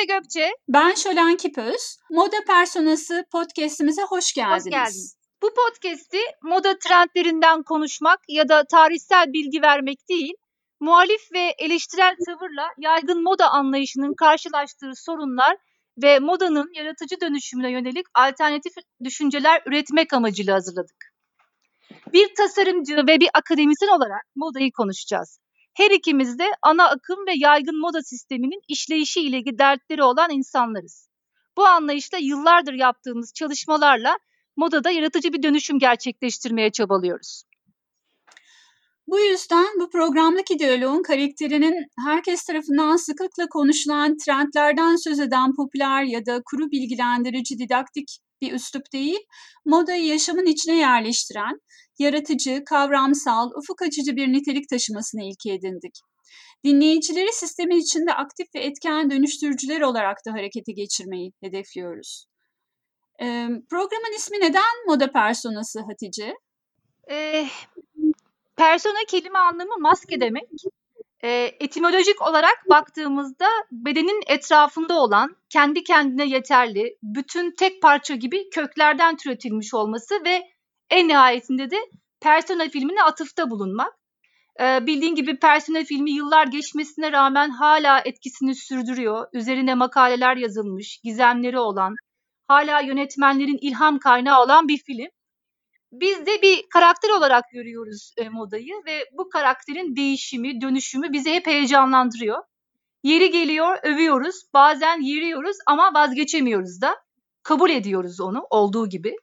Hatice Gökçe. Ben Şölen Kipöz. Moda Personası podcastimize hoş geldiniz. Hoş geldiniz. Bu podcast'i moda trendlerinden konuşmak ya da tarihsel bilgi vermek değil, muhalif ve eleştirel tavırla yaygın moda anlayışının karşılaştığı sorunlar ve modanın yaratıcı dönüşümüne yönelik alternatif düşünceler üretmek amacıyla hazırladık. Bir tasarımcı ve bir akademisyen olarak modayı konuşacağız. Her ikimiz de ana akım ve yaygın moda sisteminin işleyişi ile ilgili dertleri olan insanlarız. Bu anlayışla yıllardır yaptığımız çalışmalarla modada yaratıcı bir dönüşüm gerçekleştirmeye çabalıyoruz. Bu yüzden bu programdaki diyaloğun karakterinin herkes tarafından sıklıkla konuşulan trendlerden söz eden popüler ya da kuru bilgilendirici didaktik bir üslup değil, modayı yaşamın içine yerleştiren, yaratıcı, kavramsal, ufuk açıcı bir nitelik taşımasını ilke edindik. Dinleyicileri sistemin içinde aktif ve etken dönüştürücüler olarak da harekete geçirmeyi hedefliyoruz. Ee, programın ismi neden moda personası Hatice? Ee, persona kelime anlamı maske demek. Ee, etimolojik olarak baktığımızda bedenin etrafında olan, kendi kendine yeterli, bütün tek parça gibi köklerden türetilmiş olması ve en nihayetinde de Persona filmine atıfta bulunmak. Ee, bildiğin gibi Persona filmi yıllar geçmesine rağmen hala etkisini sürdürüyor. Üzerine makaleler yazılmış, gizemleri olan, hala yönetmenlerin ilham kaynağı olan bir film. Biz de bir karakter olarak görüyoruz e, modayı ve bu karakterin değişimi, dönüşümü bizi hep heyecanlandırıyor. Yeri geliyor, övüyoruz, bazen yeriyoruz ama vazgeçemiyoruz da. Kabul ediyoruz onu olduğu gibi.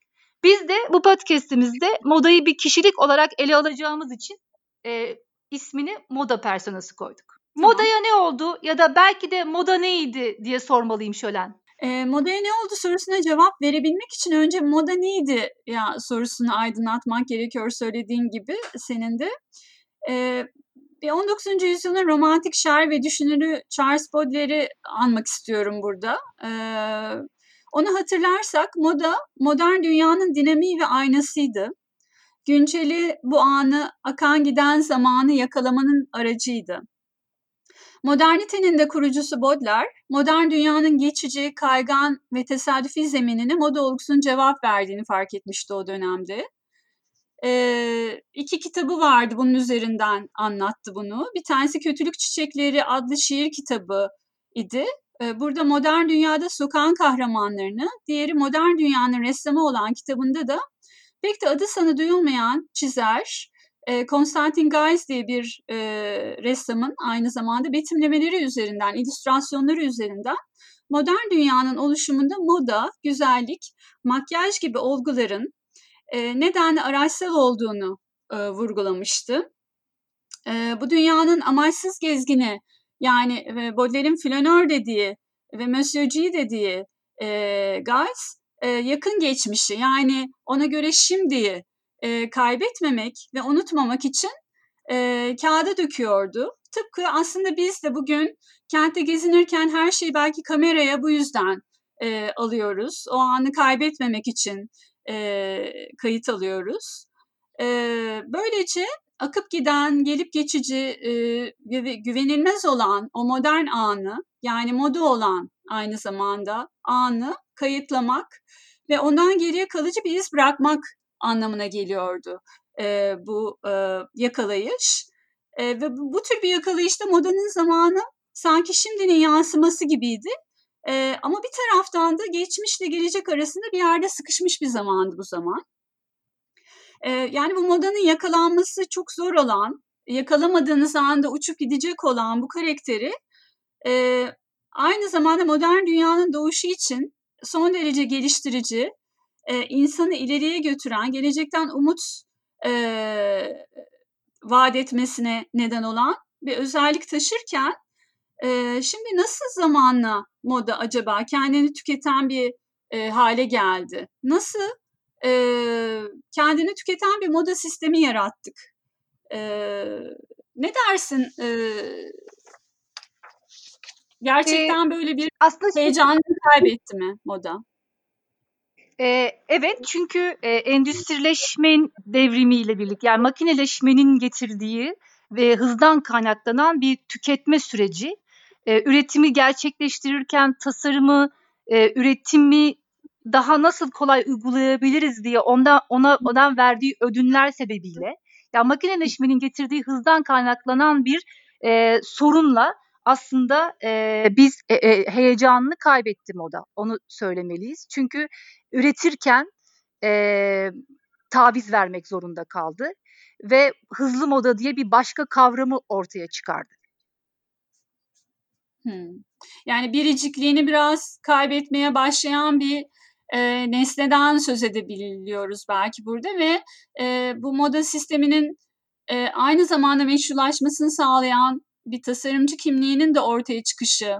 Biz de bu podcast'imizde modayı bir kişilik olarak ele alacağımız için e, ismini moda personası koyduk. Tamam. Modaya ne oldu ya da belki de moda neydi diye sormalıyım Şölen. E, modaya ne oldu sorusuna cevap verebilmek için önce moda neydi ya sorusunu aydınlatmak gerekiyor söylediğin gibi senin de. E, 19. yüzyılın romantik şair ve düşünürü Charles Baudelaire'i anmak istiyorum burada. E, onu hatırlarsak moda modern dünyanın dinamiği ve aynasıydı. Günceli bu anı akan giden zamanı yakalamanın aracıydı. Modernitenin de kurucusu Baudelaire, modern dünyanın geçici, kaygan ve tesadüfi zeminine moda olgusunun cevap verdiğini fark etmişti o dönemde. Ee, iki kitabı vardı bunun üzerinden anlattı bunu. Bir tanesi Kötülük Çiçekleri adlı şiir kitabı idi. Ee, burada modern dünyada sokağın kahramanlarını, diğeri modern dünyanın ressamı olan kitabında da pek de adı sanı duyulmayan çizer, Konstantin Guys diye bir e, ressamın aynı zamanda betimlemeleri üzerinden, illüstrasyonları üzerinden modern dünyanın oluşumunda moda, güzellik, makyaj gibi olguların e, nedenli araçsal olduğunu e, vurgulamıştı. E, bu dünyanın amaçsız gezgini yani e, Baudelaire'in flanör dediği ve Monsieur G dediği e, Guys e, yakın geçmişi yani ona göre şimdiyi e, kaybetmemek ve unutmamak için e, kağıda döküyordu. Tıpkı aslında biz de bugün kentte gezinirken her şeyi belki kameraya bu yüzden e, alıyoruz. O anı kaybetmemek için e, kayıt alıyoruz. E, böylece akıp giden, gelip geçici, e, güvenilmez olan o modern anı, yani moda olan aynı zamanda anı kayıtlamak ve ondan geriye kalıcı bir iz bırakmak anlamına geliyordu e, bu e, yakalayış. E, ve bu, bu tür bir yakalayışta modanın zamanı sanki şimdinin yansıması gibiydi. E, ama bir taraftan da geçmişle gelecek arasında bir yerde sıkışmış bir zamandı bu zaman. E, yani bu modanın yakalanması çok zor olan, yakalamadığınız anda uçup gidecek olan bu karakteri e, aynı zamanda modern dünyanın doğuşu için son derece geliştirici, e, insanı ileriye götüren, gelecekten umut e, vaat etmesine neden olan bir özellik taşırken e, şimdi nasıl zamanla moda acaba kendini tüketen bir e, hale geldi? Nasıl e, kendini tüketen bir moda sistemi yarattık? E, ne dersin? E, gerçekten böyle bir aslında heyecanını kaybetti mi moda? Ee, evet çünkü e, endüstrileşmenin devrimiyle birlikte yani makineleşmenin getirdiği ve hızdan kaynaklanan bir tüketme süreci e, üretimi gerçekleştirirken tasarımı, e, üretimi daha nasıl kolay uygulayabiliriz diye ondan ona ondan verdiği ödünler sebebiyle ya makineleşmenin getirdiği hızdan kaynaklanan bir e, sorunla aslında e, biz e, e, heyecanını kaybetti moda. Onu söylemeliyiz. Çünkü üretirken e, taviz vermek zorunda kaldı ve hızlı moda diye bir başka kavramı ortaya çıkardı. Hmm. Yani biricikliğini biraz kaybetmeye başlayan bir e, nesneden söz edebiliyoruz belki burada ve e, bu moda sisteminin e, aynı zamanda meşrulaşmasını sağlayan bir tasarımcı kimliğinin de ortaya çıkışı,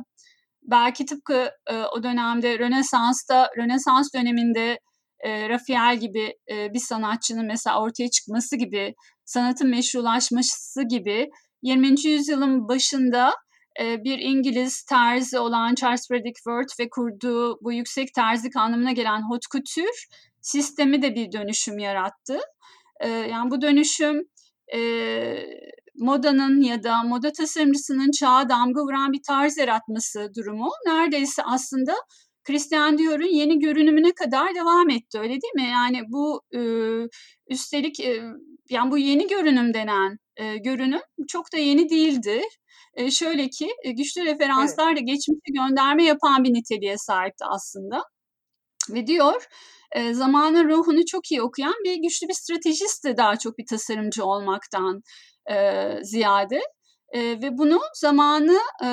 belki tıpkı e, o dönemde Rönesans'ta, Rönesans döneminde e, Rafael gibi e, bir sanatçının mesela ortaya çıkması gibi, sanatın meşrulaşması gibi 20. yüzyılın başında e, bir İngiliz terzi olan Charles Frederick Worth ve kurduğu bu yüksek terzi anlamına gelen haute couture sistemi de bir dönüşüm yarattı. E, yani bu dönüşüm e, modanın ya da moda tasarımcısının çağa damga vuran bir tarz yaratması durumu neredeyse aslında Christian Dior'un yeni görünümüne kadar devam etti öyle değil mi? Yani bu e, üstelik e, yani bu yeni görünüm denen e, görünüm çok da yeni değildi. E, şöyle ki e, güçlü referanslarla evet. geçmişe gönderme yapan bir niteliğe sahipti aslında. Ve diyor e, zamanın ruhunu çok iyi okuyan bir güçlü bir stratejist de daha çok bir tasarımcı olmaktan e, ziyade. E, ve bunu zamanı e,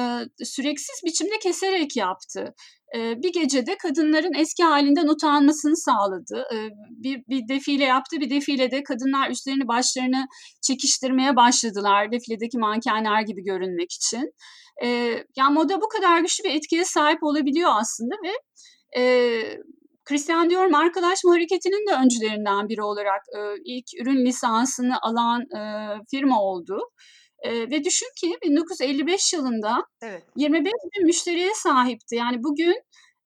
süreksiz biçimde keserek yaptı. E, bir gecede kadınların eski halinden utanmasını sağladı. E, bir, bir defile yaptı. Bir defilede kadınlar üstlerini başlarını çekiştirmeye başladılar. Defiledeki mankenler gibi görünmek için. E, yani moda bu kadar güçlü bir etkiye sahip olabiliyor aslında ve e, Christian Dior markalaşma hareketinin de öncülerinden biri olarak e, ilk ürün lisansını alan e, firma oldu. E, ve düşün ki 1955 yılında evet. 25 bin müşteriye sahipti. Yani bugün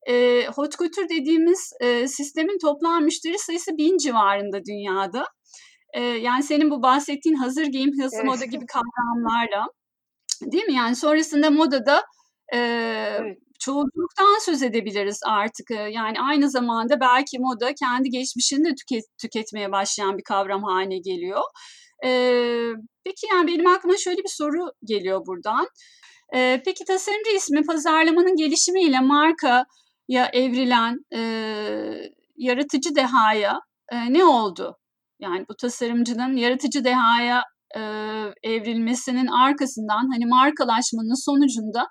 e, hot couture dediğimiz e, sistemin toplam müşteri sayısı bin civarında dünyada. E, yani senin bu bahsettiğin hazır giyim, hızlı evet. moda gibi kavramlarla değil mi? Yani sonrasında modada e, evet çoğulculuktan söz edebiliriz artık. Yani aynı zamanda belki moda kendi geçmişini de tüket, tüketmeye başlayan bir kavram haline geliyor. Ee, peki yani benim aklıma şöyle bir soru geliyor buradan. Ee, peki tasarımcı ismi pazarlamanın gelişimiyle marka ya evrilen e, yaratıcı dehaya e, ne oldu? Yani bu tasarımcının yaratıcı dehaya e, evrilmesinin arkasından hani markalaşmanın sonucunda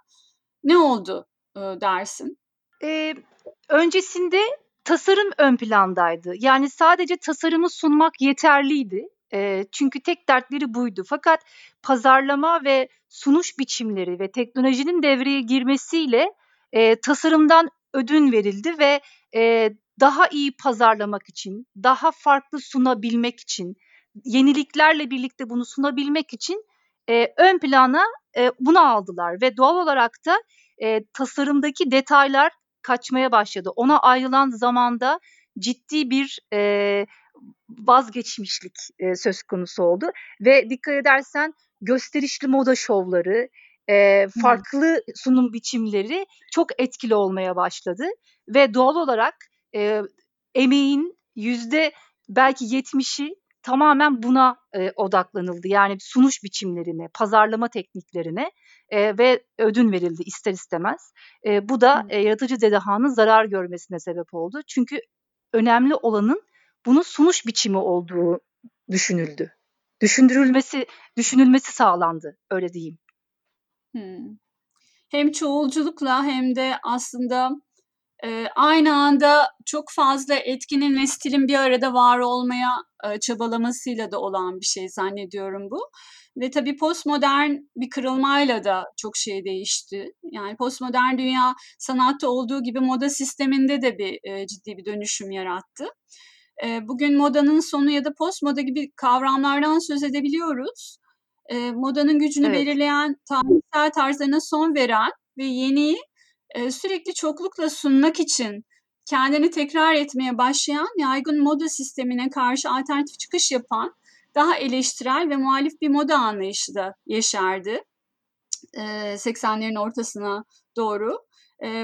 ne oldu dersin? Ee, öncesinde tasarım ön plandaydı. Yani sadece tasarımı sunmak yeterliydi. E, çünkü tek dertleri buydu. Fakat pazarlama ve sunuş biçimleri ve teknolojinin devreye girmesiyle e, tasarımdan ödün verildi ve e, daha iyi pazarlamak için, daha farklı sunabilmek için, yeniliklerle birlikte bunu sunabilmek için e, ön plana e, bunu aldılar ve doğal olarak da e, tasarımdaki detaylar kaçmaya başladı. Ona ayrılan zamanda ciddi bir e, vazgeçmişlik e, söz konusu oldu. Ve dikkat edersen gösterişli moda şovları, e, farklı sunum biçimleri çok etkili olmaya başladı. Ve doğal olarak e, emeğin yüzde belki yetmişi tamamen buna e, odaklanıldı. Yani sunuş biçimlerine, pazarlama tekniklerine e, ve ödün verildi ister istemez. E, bu da e, yaratıcı dedehanın zarar görmesine sebep oldu. Çünkü önemli olanın bunun sunuş biçimi olduğu düşünüldü. Düşündürülmesi, düşünülmesi sağlandı öyle diyeyim. Hmm. Hem çoğulculukla hem de aslında e, aynı anda çok fazla etkinin ve stilin bir arada var olmaya e, çabalamasıyla da olan bir şey zannediyorum bu. Ve tabii postmodern bir kırılmayla da çok şey değişti. Yani postmodern dünya sanatta olduğu gibi moda sisteminde de bir e, ciddi bir dönüşüm yarattı. E, bugün modanın sonu ya da postmoda gibi kavramlardan söz edebiliyoruz. E, modanın gücünü evet. belirleyen tarihsel tarzlarına son veren ve yeni e, sürekli çoklukla sunmak için kendini tekrar etmeye başlayan yaygın moda sistemine karşı alternatif çıkış yapan daha eleştirel ve muhalif bir moda anlayışı da yeşerdi. 80'lerin ortasına doğru.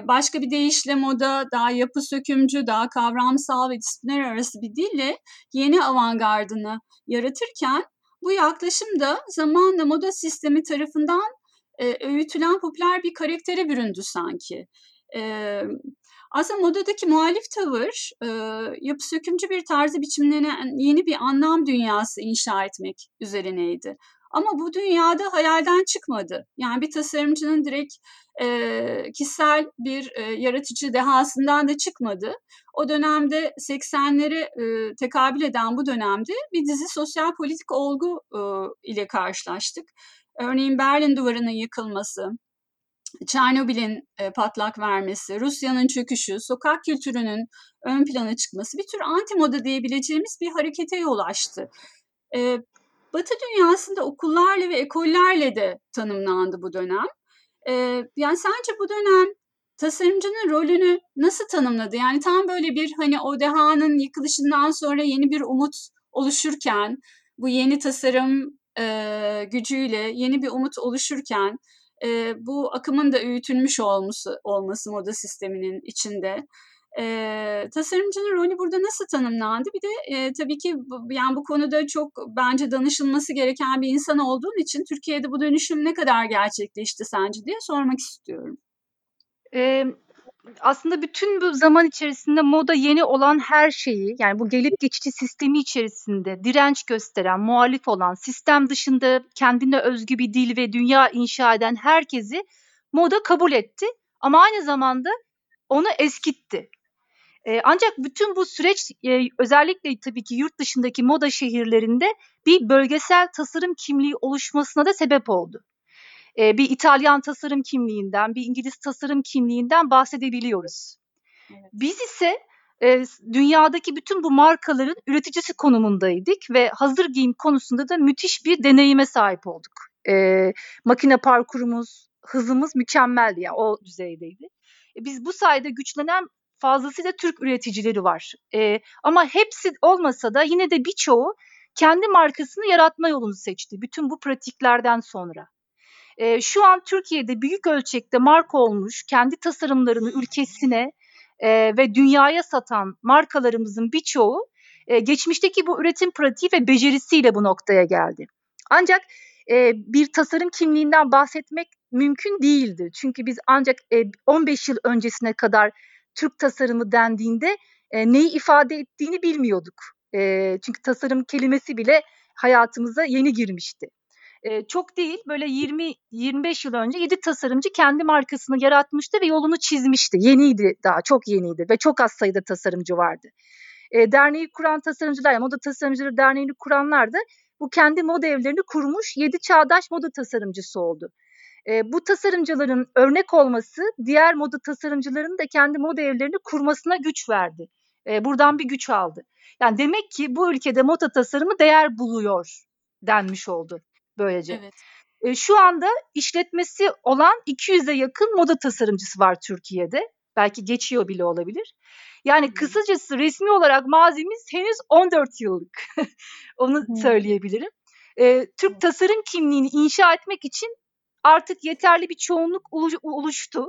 Başka bir deyişle moda daha yapı sökümcü, daha kavramsal ve disiplinler arası bir dille yeni avantgardını yaratırken bu yaklaşım da zamanla moda sistemi tarafından öğütülen popüler bir karaktere büründü sanki. Aslında modadaki muhalif tavır yapı sökümcü bir tarzı biçimlenen yeni bir anlam dünyası inşa etmek üzerineydi. Ama bu dünyada hayalden çıkmadı. Yani bir tasarımcının direkt e, kişisel bir e, yaratıcı dehasından da çıkmadı. O dönemde 80'leri e, tekabül eden bu dönemde bir dizi sosyal politik olgu e, ile karşılaştık. Örneğin Berlin Duvarı'nın yıkılması, Çernobil'in e, patlak vermesi, Rusya'nın çöküşü, sokak kültürünün ön plana çıkması bir tür anti moda diyebileceğimiz bir harekete yol açtı. E, Batı dünyasında okullarla ve ekollerle de tanımlandı bu dönem. E, yani sence bu dönem tasarımcının rolünü nasıl tanımladı? Yani tam böyle bir hani o dehanın yıkılışından sonra yeni bir umut oluşurken, bu yeni tasarım e, gücüyle yeni bir umut oluşurken e, bu akımın da öğütülmüş olması, olması moda sisteminin içinde. E, tasarımcının rolü burada nasıl tanımlandı? Bir de e, tabii ki yani bu konuda çok bence danışılması gereken bir insan olduğun için Türkiye'de bu dönüşüm ne kadar gerçekleşti sence diye sormak istiyorum. E, aslında bütün bu zaman içerisinde moda yeni olan her şeyi yani bu gelip geçici sistemi içerisinde direnç gösteren, muhalif olan, sistem dışında kendine özgü bir dil ve dünya inşa eden herkesi moda kabul etti ama aynı zamanda onu eskitti. Ee, ancak bütün bu süreç e, özellikle tabii ki yurt dışındaki moda şehirlerinde bir bölgesel tasarım kimliği oluşmasına da sebep oldu e, bir İtalyan tasarım kimliğinden, bir İngiliz tasarım kimliğinden bahsedebiliyoruz. Evet. Biz ise e, dünyadaki bütün bu markaların üreticisi konumundaydık ve hazır giyim konusunda da müthiş bir deneyime sahip olduk. E, makine parkurumuz, hızımız mükemmeldi yani o düzeydeydi. E, biz bu sayede güçlenen fazlasıyla Türk üreticileri var. E, ama hepsi olmasa da yine de birçoğu kendi markasını yaratma yolunu seçti. Bütün bu pratiklerden sonra. E, şu an Türkiye'de büyük ölçekte marka olmuş, kendi tasarımlarını ülkesine e, ve dünyaya satan markalarımızın birçoğu e, geçmişteki bu üretim pratiği ve becerisiyle bu noktaya geldi. Ancak e, bir tasarım kimliğinden bahsetmek mümkün değildi. Çünkü biz ancak e, 15 yıl öncesine kadar Türk tasarımı dendiğinde e, neyi ifade ettiğini bilmiyorduk. E, çünkü tasarım kelimesi bile hayatımıza yeni girmişti e, çok değil böyle 20-25 yıl önce 7 tasarımcı kendi markasını yaratmıştı ve yolunu çizmişti. Yeniydi daha çok yeniydi ve çok az sayıda tasarımcı vardı. E, derneği kuran tasarımcılar, yani Moda Tasarımcıları Derneği'ni kuranlar da bu kendi moda evlerini kurmuş 7 çağdaş moda tasarımcısı oldu. E, bu tasarımcıların örnek olması diğer moda tasarımcılarının da kendi moda evlerini kurmasına güç verdi. E, buradan bir güç aldı. Yani demek ki bu ülkede moda tasarımı değer buluyor denmiş oldu böylece. Evet. E, şu anda işletmesi olan 200'e yakın moda tasarımcısı var Türkiye'de. Belki geçiyor bile olabilir. Yani hmm. kısacası resmi olarak mazimiz henüz 14 yıllık. Onu hmm. söyleyebilirim. E, Türk tasarım kimliğini inşa etmek için artık yeterli bir çoğunluk oluştu.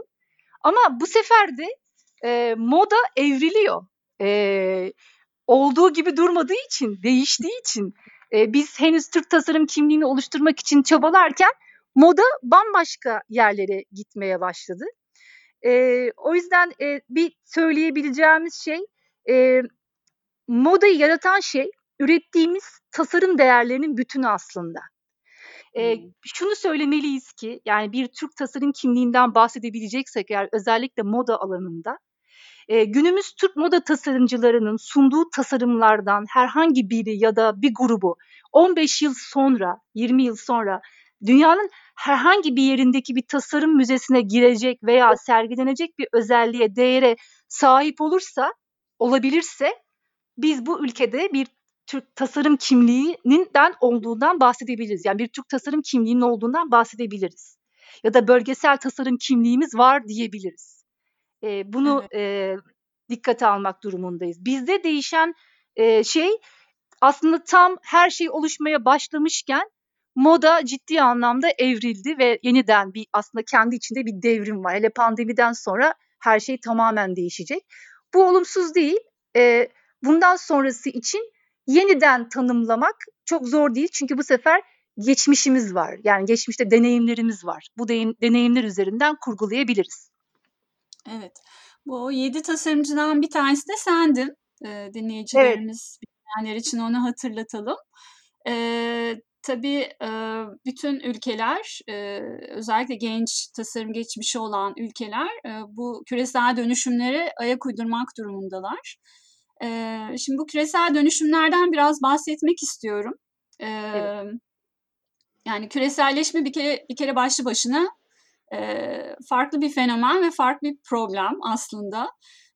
Ama bu sefer de e, moda evriliyor. E, olduğu gibi durmadığı için, değiştiği için e, biz henüz Türk tasarım kimliğini oluşturmak için çabalarken moda bambaşka yerlere gitmeye başladı. E, o yüzden e, bir söyleyebileceğimiz şey e, modayı yaratan şey ürettiğimiz tasarım değerlerinin bütünü aslında. E, şunu söylemeliyiz ki yani bir Türk tasarım kimliğinden bahsedebileceksek eğer özellikle moda alanında e, günümüz Türk moda tasarımcılarının sunduğu tasarımlardan herhangi biri ya da bir grubu 15 yıl sonra, 20 yıl sonra dünyanın herhangi bir yerindeki bir tasarım müzesine girecek veya sergilenecek bir özelliğe, değere sahip olursa, olabilirse biz bu ülkede bir Türk tasarım kimliğinden olduğundan bahsedebiliriz. Yani bir Türk tasarım kimliğinin olduğundan bahsedebiliriz. Ya da bölgesel tasarım kimliğimiz var diyebiliriz. E, bunu evet. e, dikkate almak durumundayız. Bizde değişen e, şey aslında tam her şey oluşmaya başlamışken moda ciddi anlamda evrildi ve yeniden bir aslında kendi içinde bir devrim var. Hele pandemiden sonra her şey tamamen değişecek. Bu olumsuz değil. E, bundan sonrası için yeniden tanımlamak çok zor değil. Çünkü bu sefer geçmişimiz var. Yani geçmişte deneyimlerimiz var. Bu deneyimler üzerinden kurgulayabiliriz. Evet. Bu yedi tasarımcıdan bir tanesi de sendin. E, dinleyicilerimiz evet. bilmeyenler için onu hatırlatalım. E, tabii e, bütün ülkeler, e, özellikle genç tasarım geçmişi olan ülkeler e, bu küresel dönüşümlere ayak uydurmak durumundalar. E, şimdi bu küresel dönüşümlerden biraz bahsetmek istiyorum. E, evet. Yani küreselleşme bir kere bir kere başlı başına e, farklı bir fenomen ve farklı bir problem aslında.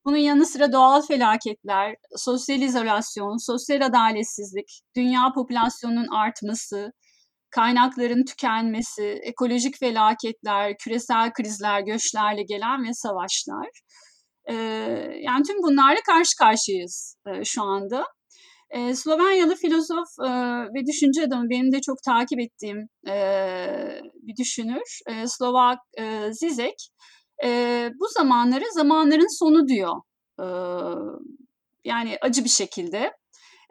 Bunun yanı sıra doğal felaketler, sosyal izolasyon, sosyal adaletsizlik, dünya popülasyonunun artması, kaynakların tükenmesi, ekolojik felaketler, küresel krizler, göçlerle gelen ve savaşlar. Ee, yani tüm bunlarla karşı karşıyayız e, şu anda. E, Slovenyalı filozof e, ve düşünce adamı benim de çok takip ettiğim e, bir düşünür. E, Slovak e, Zizek e, bu zamanları zamanların sonu diyor. E, yani acı bir şekilde.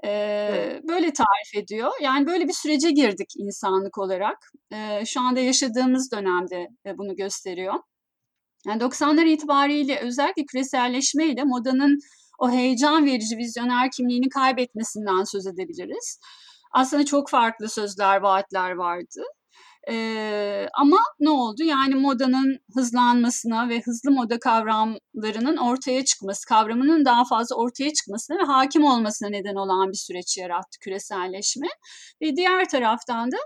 E, evet. Böyle tarif ediyor. Yani böyle bir sürece girdik insanlık olarak. E, şu anda yaşadığımız dönemde e, bunu gösteriyor. Yani 90'lar itibariyle özellikle küreselleşmeyle modanın o heyecan verici vizyoner kimliğini kaybetmesinden söz edebiliriz. Aslında çok farklı sözler, vaatler vardı. Ee, ama ne oldu? Yani modanın hızlanmasına ve hızlı moda kavramlarının ortaya çıkması, kavramının daha fazla ortaya çıkmasına ve hakim olmasına neden olan bir süreç yarattı küreselleşme. Ve diğer taraftan da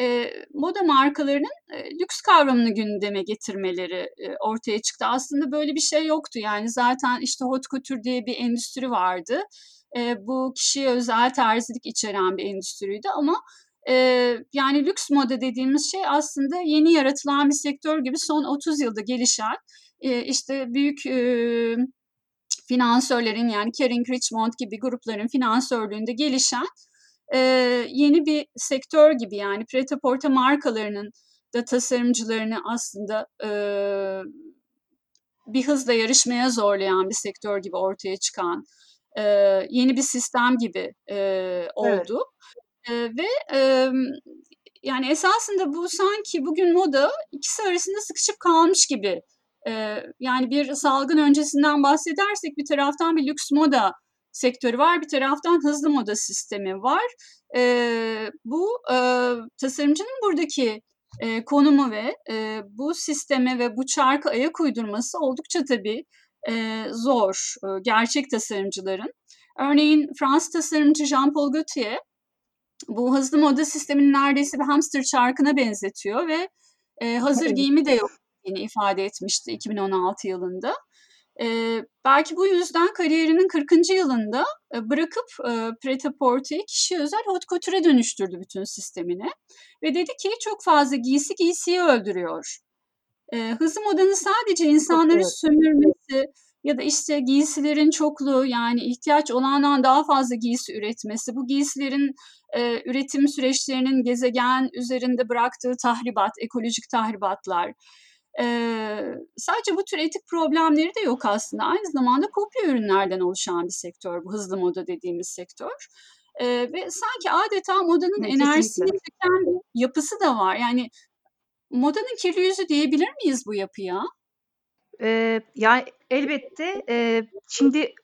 e, moda markalarının e, lüks kavramını gündeme getirmeleri e, ortaya çıktı. Aslında böyle bir şey yoktu. Yani zaten işte hot couture diye bir endüstri vardı. E, bu kişiye özel terzilik içeren bir endüstriydi ama e, yani lüks moda dediğimiz şey aslında yeni yaratılan bir sektör gibi son 30 yılda gelişen e, işte büyük e, finansörlerin yani Kering Richmond gibi grupların finansörlüğünde gelişen e, yeni bir sektör gibi yani pret markalarının da tasarımcılarını aslında e, bir hızla yarışmaya zorlayan bir sektör gibi ortaya çıkan e, yeni bir sistem gibi e, oldu. Evet. E, ve e, yani esasında bu sanki bugün moda ikisi arasında sıkışıp kalmış gibi. E, yani bir salgın öncesinden bahsedersek bir taraftan bir lüks moda sektörü var. Bir taraftan hızlı moda sistemi var. E, bu e, tasarımcının buradaki e, konumu ve e, bu sisteme ve bu çarkı ayak uydurması oldukça tabii e, zor e, gerçek tasarımcıların. Örneğin Fransız tasarımcı Jean-Paul Gaultier bu hızlı moda sistemini neredeyse bir hamster çarkına benzetiyor ve e, hazır giyimi de yok ifade etmişti 2016 yılında. E, belki bu yüzden kariyerinin 40. yılında e, bırakıp e, Pret-a-Porter'i kişi özel hot couture'e dönüştürdü bütün sistemini. Ve dedi ki çok fazla giysi giysiyi öldürüyor. E, hızlı modanın sadece insanları sömürmesi ya da işte giysilerin çokluğu yani ihtiyaç olandan daha fazla giysi üretmesi, bu giysilerin e, üretim süreçlerinin gezegen üzerinde bıraktığı tahribat, ekolojik tahribatlar, ee, sadece bu tür etik problemleri de yok aslında. Aynı zamanda kopya ürünlerden oluşan bir sektör bu hızlı moda dediğimiz sektör. Ee, ve sanki adeta modanın evet, enerjisini çeken bir yapısı da var. Yani modanın kirli yüzü diyebilir miyiz bu yapıya? Ee, yani elbette e, şimdi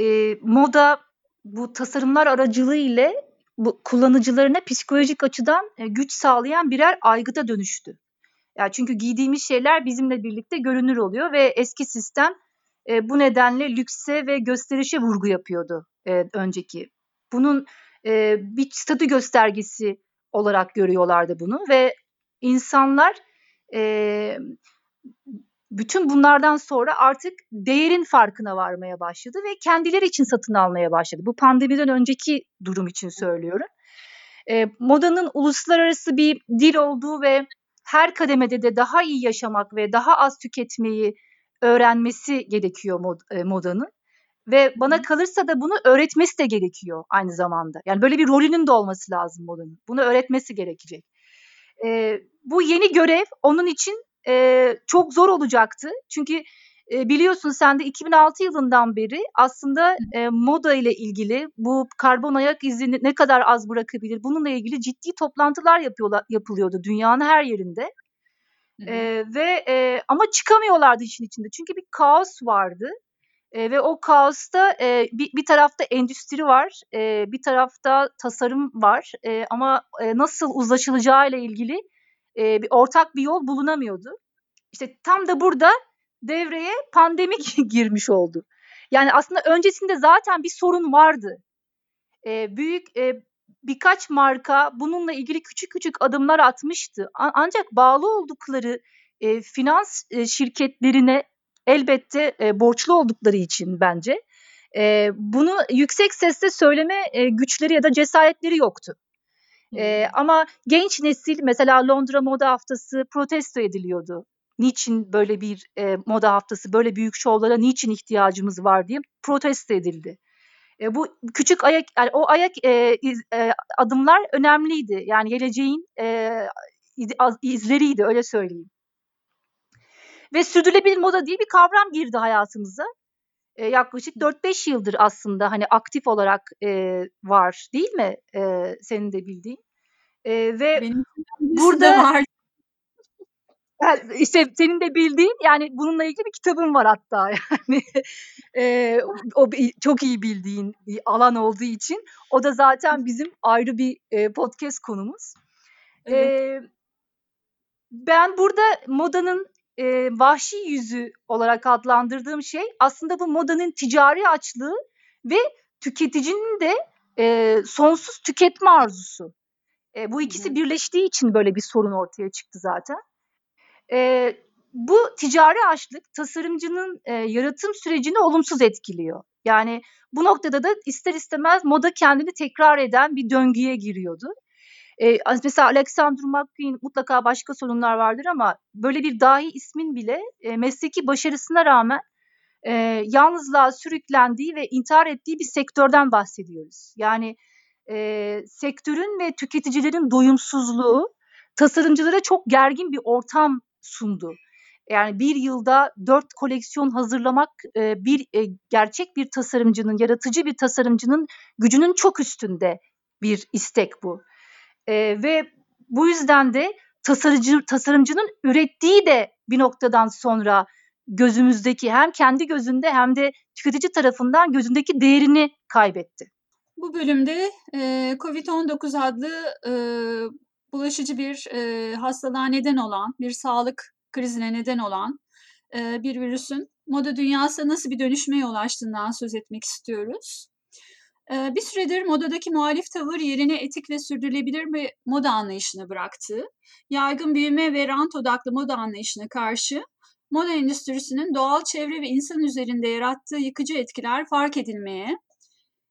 e, moda bu tasarımlar aracılığı ile bu kullanıcılarına psikolojik açıdan e, güç sağlayan birer aygıda dönüştü. Yani çünkü giydiğimiz şeyler bizimle birlikte görünür oluyor ve eski sistem e, bu nedenle lükse ve gösterişe vurgu yapıyordu e, önceki. Bunun e, bir statü göstergesi olarak görüyorlardı bunu ve insanlar e, bütün bunlardan sonra artık değerin farkına varmaya başladı ve kendileri için satın almaya başladı. Bu pandemiden önceki durum için söylüyorum. E, modanın uluslararası bir dil olduğu ve her kademede de daha iyi yaşamak ve daha az tüketmeyi öğrenmesi gerekiyor mod, e, modanın. Ve bana kalırsa da bunu öğretmesi de gerekiyor aynı zamanda. Yani böyle bir rolünün de olması lazım modanın. Bunu öğretmesi gerekecek. E, bu yeni görev onun için e, çok zor olacaktı. Çünkü e, biliyorsun sen de 2006 yılından beri aslında e, moda ile ilgili bu karbon ayak izini ne kadar az bırakabilir bununla ilgili ciddi toplantılar yapıyorlar yapılıyordu dünyanın her yerinde. E, ve e, ama çıkamıyorlardı işin içinde çünkü bir kaos vardı. E, ve o kaosta e, bir, bir tarafta endüstri var, e, bir tarafta tasarım var e, ama e, nasıl uzlaşılacağı ile ilgili e, bir ortak bir yol bulunamıyordu. İşte tam da burada devreye pandemik girmiş oldu. Yani aslında öncesinde zaten bir sorun vardı. E, büyük e, birkaç marka bununla ilgili küçük küçük adımlar atmıştı. Ancak bağlı oldukları e, finans e, şirketlerine elbette e, borçlu oldukları için bence e, bunu yüksek sesle söyleme e, güçleri ya da cesaretleri yoktu. E, ama genç nesil mesela Londra Moda Haftası protesto ediliyordu. Niçin böyle bir e, moda haftası, böyle büyük şovlara niçin ihtiyacımız var diye protesto edildi. E, bu küçük ayak, yani o ayak e, iz, e, adımlar önemliydi. Yani geleceğin e, izleriydi öyle söyleyeyim. Ve sürdürülebilir moda diye bir kavram girdi hayatımıza. E, yaklaşık 4-5 yıldır aslında hani aktif olarak e, var değil mi? E, senin de bildiğin. E, ve Benim burada var. Yani işte senin de bildiğin yani bununla ilgili bir kitabın var hatta yani e, o çok iyi bildiğin bir alan olduğu için o da zaten bizim ayrı bir e, podcast konumuz. Evet. E, ben burada modanın e, vahşi yüzü olarak adlandırdığım şey aslında bu modanın ticari açlığı ve tüketicinin de e, sonsuz tüketme arzusu. E, bu ikisi birleştiği için böyle bir sorun ortaya çıktı zaten. E, bu ticari açlık tasarımcının e, yaratım sürecini olumsuz etkiliyor. Yani bu noktada da ister istemez moda kendini tekrar eden bir döngüye giriyordu. E, mesela Alexander McQueen mutlaka başka sorunlar vardır ama böyle bir dahi ismin bile e, mesleki başarısına rağmen e, yalnızlığa sürüklendiği ve intihar ettiği bir sektörden bahsediyoruz. Yani e, sektörün ve tüketicilerin doyumsuzluğu tasarımcılara çok gergin bir ortam sundu. Yani bir yılda dört koleksiyon hazırlamak e, bir e, gerçek bir tasarımcının, yaratıcı bir tasarımcının gücünün çok üstünde bir istek bu. E, ve bu yüzden de tasarıcı, tasarımcının ürettiği de bir noktadan sonra gözümüzdeki hem kendi gözünde hem de tüketici tarafından gözündeki değerini kaybetti. Bu bölümde e, COVID-19 adlı e, bulaşıcı bir e, hastalığa neden olan, bir sağlık krizine neden olan e, bir virüsün moda dünyasına nasıl bir dönüşmeye yol açtığından söz etmek istiyoruz. E, bir süredir modadaki muhalif tavır yerine etik ve sürdürülebilir bir moda anlayışını bıraktı. Yaygın büyüme ve rant odaklı moda anlayışına karşı moda endüstrisinin doğal çevre ve insan üzerinde yarattığı yıkıcı etkiler fark edilmeye,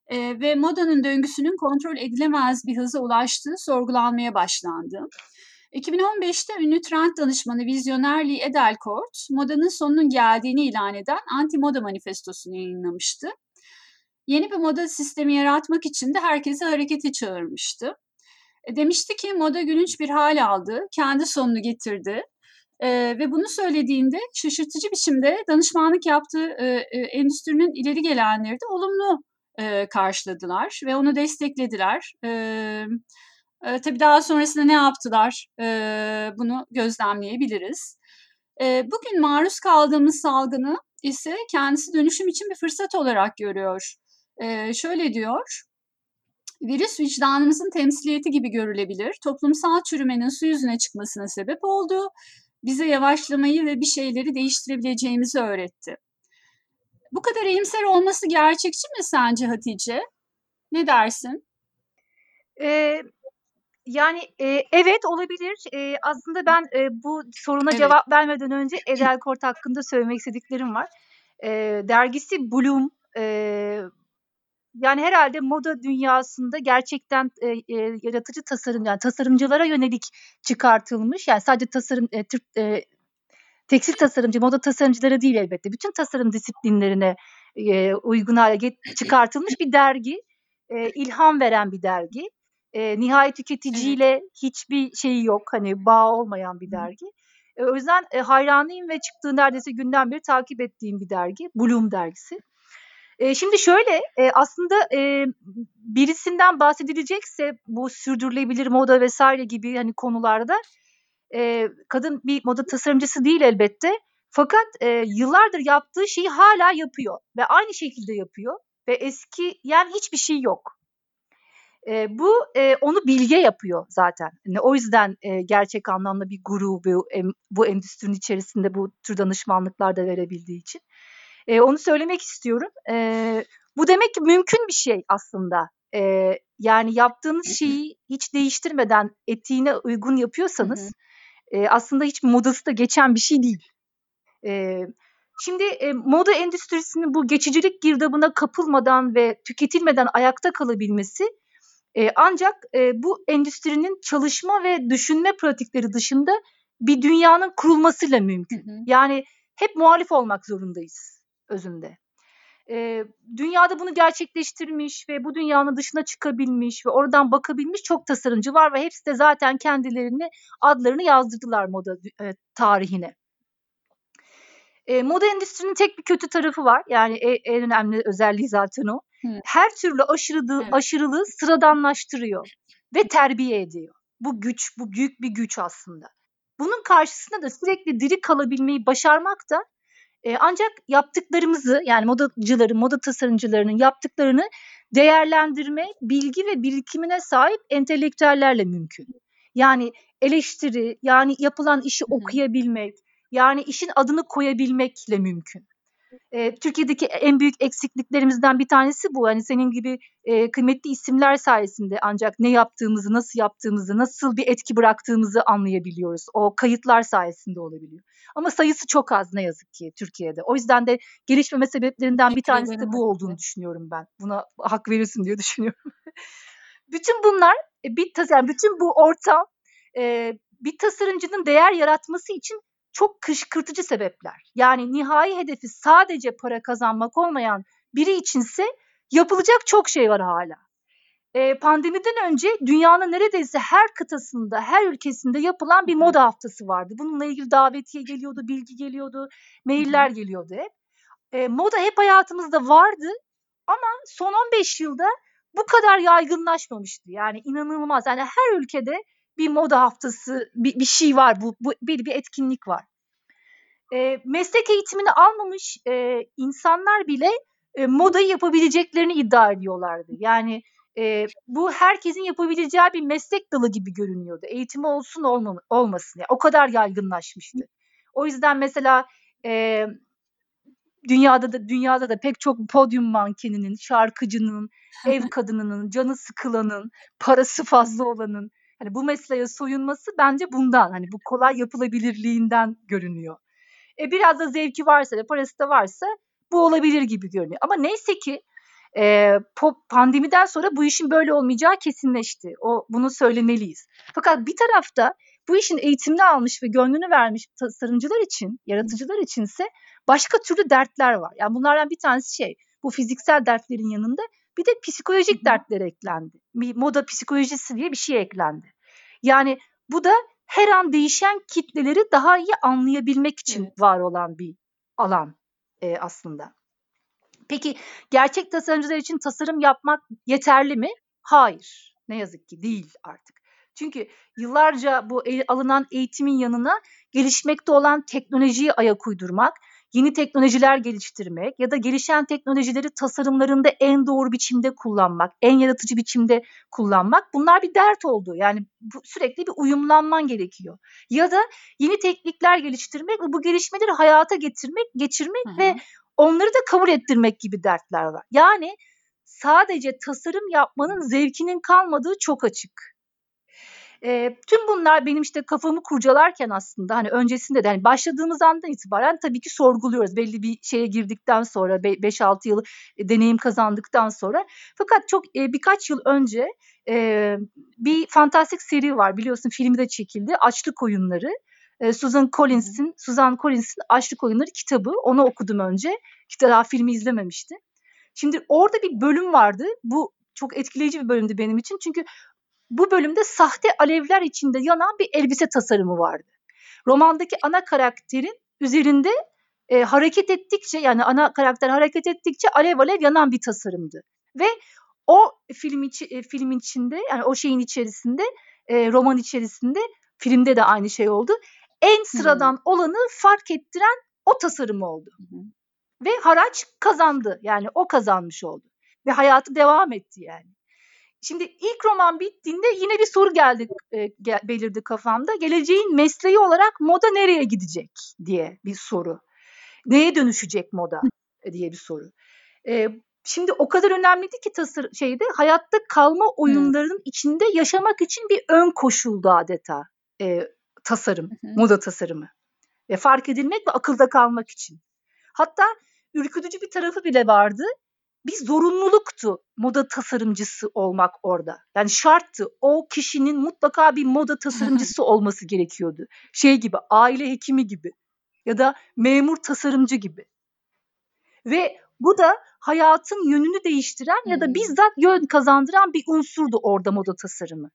e, ve modanın döngüsünün kontrol edilemez bir hıza ulaştığı sorgulanmaya başlandı. 2015'te ünlü trend danışmanı vizyoner Lee Edelkort, modanın sonunun geldiğini ilan eden anti-moda manifestosunu yayınlamıştı. Yeni bir moda sistemi yaratmak için de herkesi harekete çağırmıştı. E, demişti ki moda gülünç bir hal aldı, kendi sonunu getirdi. Ee, ve bunu söylediğinde şaşırtıcı biçimde danışmanlık yaptığı e, e, endüstrinin ileri gelenleri de olumlu e, karşıladılar ve onu desteklediler. E, e, tabii daha sonrasında ne yaptılar e, bunu gözlemleyebiliriz. E, bugün maruz kaldığımız salgını ise kendisi dönüşüm için bir fırsat olarak görüyor. E, şöyle diyor, virüs vicdanımızın temsiliyeti gibi görülebilir. Toplumsal çürümenin su yüzüne çıkmasına sebep oldu. Bize yavaşlamayı ve bir şeyleri değiştirebileceğimizi öğretti. Bu kadar iyimser olması gerçekçi mi sence Hatice? Ne dersin? Ee, yani e, evet olabilir. E, aslında ben e, bu soruna evet. cevap vermeden önce Edel Kort hakkında söylemek istediklerim var. E, dergisi Bloom e, yani herhalde moda dünyasında gerçekten e, e, yaratıcı tasarım yani tasarımcılara yönelik çıkartılmış yani sadece tasarım e, Türk e, tekstil tasarımcı, moda tasarımcıları değil elbette. Bütün tasarım disiplinlerine e, uygun hale çıkartılmış bir dergi. E, ilham veren bir dergi. E, nihai tüketiciyle hiçbir şeyi yok. Hani bağ olmayan bir dergi. E, o yüzden e, hayranıyım ve çıktığı neredeyse günden beri takip ettiğim bir dergi. Bloom dergisi. E, şimdi şöyle e, aslında e, birisinden bahsedilecekse bu sürdürülebilir moda vesaire gibi hani konularda e, kadın bir moda tasarımcısı değil elbette. Fakat e, yıllardır yaptığı şeyi hala yapıyor ve aynı şekilde yapıyor ve eski yani hiçbir şey yok. E, bu e, onu bilge yapıyor zaten. Yani o yüzden e, gerçek anlamda bir guru bu, bu endüstrinin içerisinde bu tür danışmanlıklar da verebildiği için. E, onu söylemek istiyorum. E, bu demek ki mümkün bir şey aslında. E, yani yaptığınız şeyi hiç değiştirmeden etiğine uygun yapıyorsanız e, aslında hiç modası da geçen bir şey değil. E, şimdi e, moda endüstrisinin bu geçicilik girdabına kapılmadan ve tüketilmeden ayakta kalabilmesi e, ancak e, bu endüstrinin çalışma ve düşünme pratikleri dışında bir dünyanın kurulmasıyla mümkün. Hı hı. Yani hep muhalif olmak zorundayız özünde. E, dünyada bunu gerçekleştirmiş ve bu dünyanın dışına çıkabilmiş ve oradan bakabilmiş çok tasarımcı var ve hepsi de zaten kendilerini adlarını yazdırdılar moda e, tarihine. E, moda endüstrinin tek bir kötü tarafı var. Yani en, en önemli özelliği zaten o. Hı. Her türlü aşırılığı, evet. aşırılığı sıradanlaştırıyor ve terbiye ediyor. Bu güç, bu büyük bir güç aslında. Bunun karşısında da sürekli diri kalabilmeyi başarmak da e, ancak yaptıklarımızı yani modacıların, moda tasarımcılarının yaptıklarını değerlendirme, bilgi ve birikimine sahip entelektüellerle mümkün. Yani eleştiri, yani yapılan işi okuyabilmek, yani işin adını koyabilmekle mümkün. E, Türkiye'deki en büyük eksikliklerimizden bir tanesi bu. Hani senin gibi e, kıymetli isimler sayesinde ancak ne yaptığımızı, nasıl yaptığımızı, nasıl bir etki bıraktığımızı anlayabiliyoruz. O kayıtlar sayesinde olabiliyor. Ama sayısı çok az ne yazık ki Türkiye'de. O yüzden de gelişmeme sebeplerinden bir tanesi de bu olduğunu düşünüyorum ben. Buna hak verirsin diye düşünüyorum. bütün bunlar, e, bir yani bütün bu ortam e, bir tasarımcının değer yaratması için çok kışkırtıcı sebepler. Yani nihai hedefi sadece para kazanmak olmayan biri içinse yapılacak çok şey var hala. Ee, pandemiden önce dünyanın neredeyse her kıtasında, her ülkesinde yapılan bir moda haftası vardı. Bununla ilgili davetiye geliyordu, bilgi geliyordu, mailler geliyordu hep. Ee, moda hep hayatımızda vardı ama son 15 yılda bu kadar yaygınlaşmamıştı. Yani inanılmaz. Yani her ülkede bir moda haftası bir, bir şey var bu, bu bir, bir etkinlik var. E, meslek eğitimini almamış e, insanlar bile e, modayı yapabileceklerini iddia ediyorlardı. Yani e, bu herkesin yapabileceği bir meslek dalı gibi görünüyordu. Eğitimi olsun olma, olmasın. Yani o kadar yaygınlaşmıştı. O yüzden mesela e, dünyada da dünyada da pek çok podyum mankeninin, şarkıcının, ev kadınının, canı sıkılanın, parası fazla olanın Hani bu mesleğe soyunması bence bundan. Hani bu kolay yapılabilirliğinden görünüyor. E biraz da zevki varsa ve parası da varsa bu olabilir gibi görünüyor. Ama neyse ki e, pandemiden sonra bu işin böyle olmayacağı kesinleşti. O bunu söylemeliyiz. Fakat bir tarafta bu işin eğitimini almış ve gönlünü vermiş tasarımcılar için, yaratıcılar içinse başka türlü dertler var. Yani bunlardan bir tanesi şey, bu fiziksel dertlerin yanında bir de psikolojik dertler eklendi. Bir moda psikolojisi diye bir şey eklendi. Yani bu da her an değişen kitleleri daha iyi anlayabilmek için evet. var olan bir alan e, aslında. Peki gerçek tasarımcılar için tasarım yapmak yeterli mi? Hayır. Ne yazık ki değil artık. Çünkü yıllarca bu alınan eğitimin yanına gelişmekte olan teknolojiyi ayak uydurmak, yeni teknolojiler geliştirmek ya da gelişen teknolojileri tasarımlarında en doğru biçimde kullanmak, en yaratıcı biçimde kullanmak bunlar bir dert oldu. Yani bu, sürekli bir uyumlanman gerekiyor. Ya da yeni teknikler geliştirmek ve bu gelişmeleri hayata getirmek, geçirmek Hı-hı. ve onları da kabul ettirmek gibi dertler var. Yani sadece tasarım yapmanın zevkinin kalmadığı çok açık. E, tüm bunlar benim işte kafamı kurcalarken aslında hani öncesinde de hani başladığımız andan itibaren tabii ki sorguluyoruz. Belli bir şeye girdikten sonra 5-6 yıl e, deneyim kazandıktan sonra. Fakat çok e, birkaç yıl önce e, bir fantastik seri var biliyorsun filmi de çekildi. Açlık Oyunları. Susan Collins'in Susan Collins'in Açlık Oyunları kitabı. Onu okudum önce. Kitap daha filmi izlememişti. Şimdi orada bir bölüm vardı. Bu çok etkileyici bir bölümdü benim için. Çünkü bu bölümde sahte alevler içinde yanan bir elbise tasarımı vardı. Romandaki ana karakterin üzerinde e, hareket ettikçe yani ana karakter hareket ettikçe alev alev yanan bir tasarımdı. Ve o film içi, e, filmin içinde yani o şeyin içerisinde e, roman içerisinde filmde de aynı şey oldu. En sıradan hmm. olanı fark ettiren o tasarım oldu. Hmm. Ve haraç kazandı. Yani o kazanmış oldu. Ve hayatı devam etti yani. Şimdi ilk roman bittiğinde yine bir soru geldi e, gel, belirdi kafamda. Geleceğin mesleği olarak moda nereye gidecek diye bir soru. Neye dönüşecek moda diye bir soru. E, şimdi o kadar önemliydi ki tasır şeyde hayatta kalma oyunlarının hmm. içinde yaşamak için bir ön koşuldu adeta e, tasarım, hmm. moda tasarımı. Ve fark edilmek ve akılda kalmak için. Hatta ürkütücü bir tarafı bile vardı bir zorunluluktu moda tasarımcısı olmak orada. Yani şarttı. O kişinin mutlaka bir moda tasarımcısı olması gerekiyordu. Şey gibi aile hekimi gibi ya da memur tasarımcı gibi. Ve bu da hayatın yönünü değiştiren ya da bizzat yön kazandıran bir unsurdu orada moda tasarımı.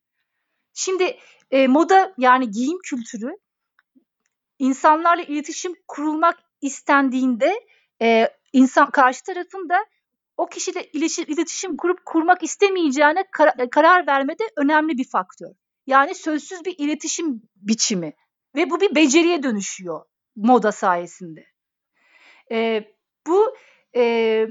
Şimdi e, moda yani giyim kültürü insanlarla iletişim kurulmak istendiğinde e, insan karşı tarafın da o kişiyle iletişim kurup kurmak istemeyeceğine kar- karar vermede önemli bir faktör. Yani sözsüz bir iletişim biçimi ve bu bir beceriye dönüşüyor moda sayesinde. E, bu e,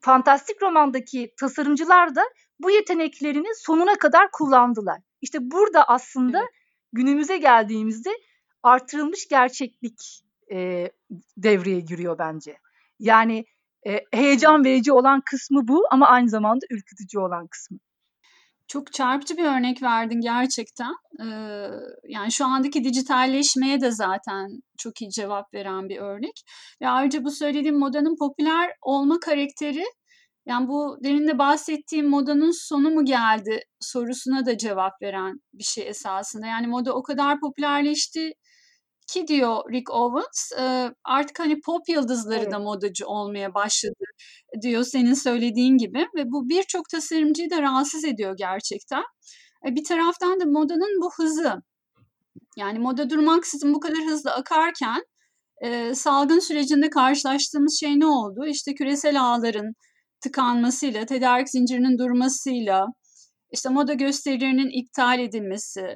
fantastik romandaki tasarımcılar da bu yeteneklerini sonuna kadar kullandılar. İşte burada aslında evet. günümüze geldiğimizde artırılmış gerçeklik e, devreye giriyor bence. Yani e, heyecan verici olan kısmı bu ama aynı zamanda ürkütücü olan kısmı. Çok çarpıcı bir örnek verdin gerçekten. Ee, yani şu andaki dijitalleşmeye de zaten çok iyi cevap veren bir örnek. Ve ayrıca bu söylediğim modanın popüler olma karakteri yani bu demin de bahsettiğim modanın sonu mu geldi sorusuna da cevap veren bir şey esasında. Yani moda o kadar popülerleşti ki diyor Rick Owens artık hani pop yıldızları evet. da modacı olmaya başladı diyor senin söylediğin gibi ve bu birçok tasarımcıyı da rahatsız ediyor gerçekten. E, bir taraftan da modanın bu hızı yani moda durmaksızın bu kadar hızlı akarken e, salgın sürecinde karşılaştığımız şey ne oldu? İşte küresel ağların tıkanmasıyla, tedarik zincirinin durmasıyla, işte moda gösterilerinin iptal edilmesi,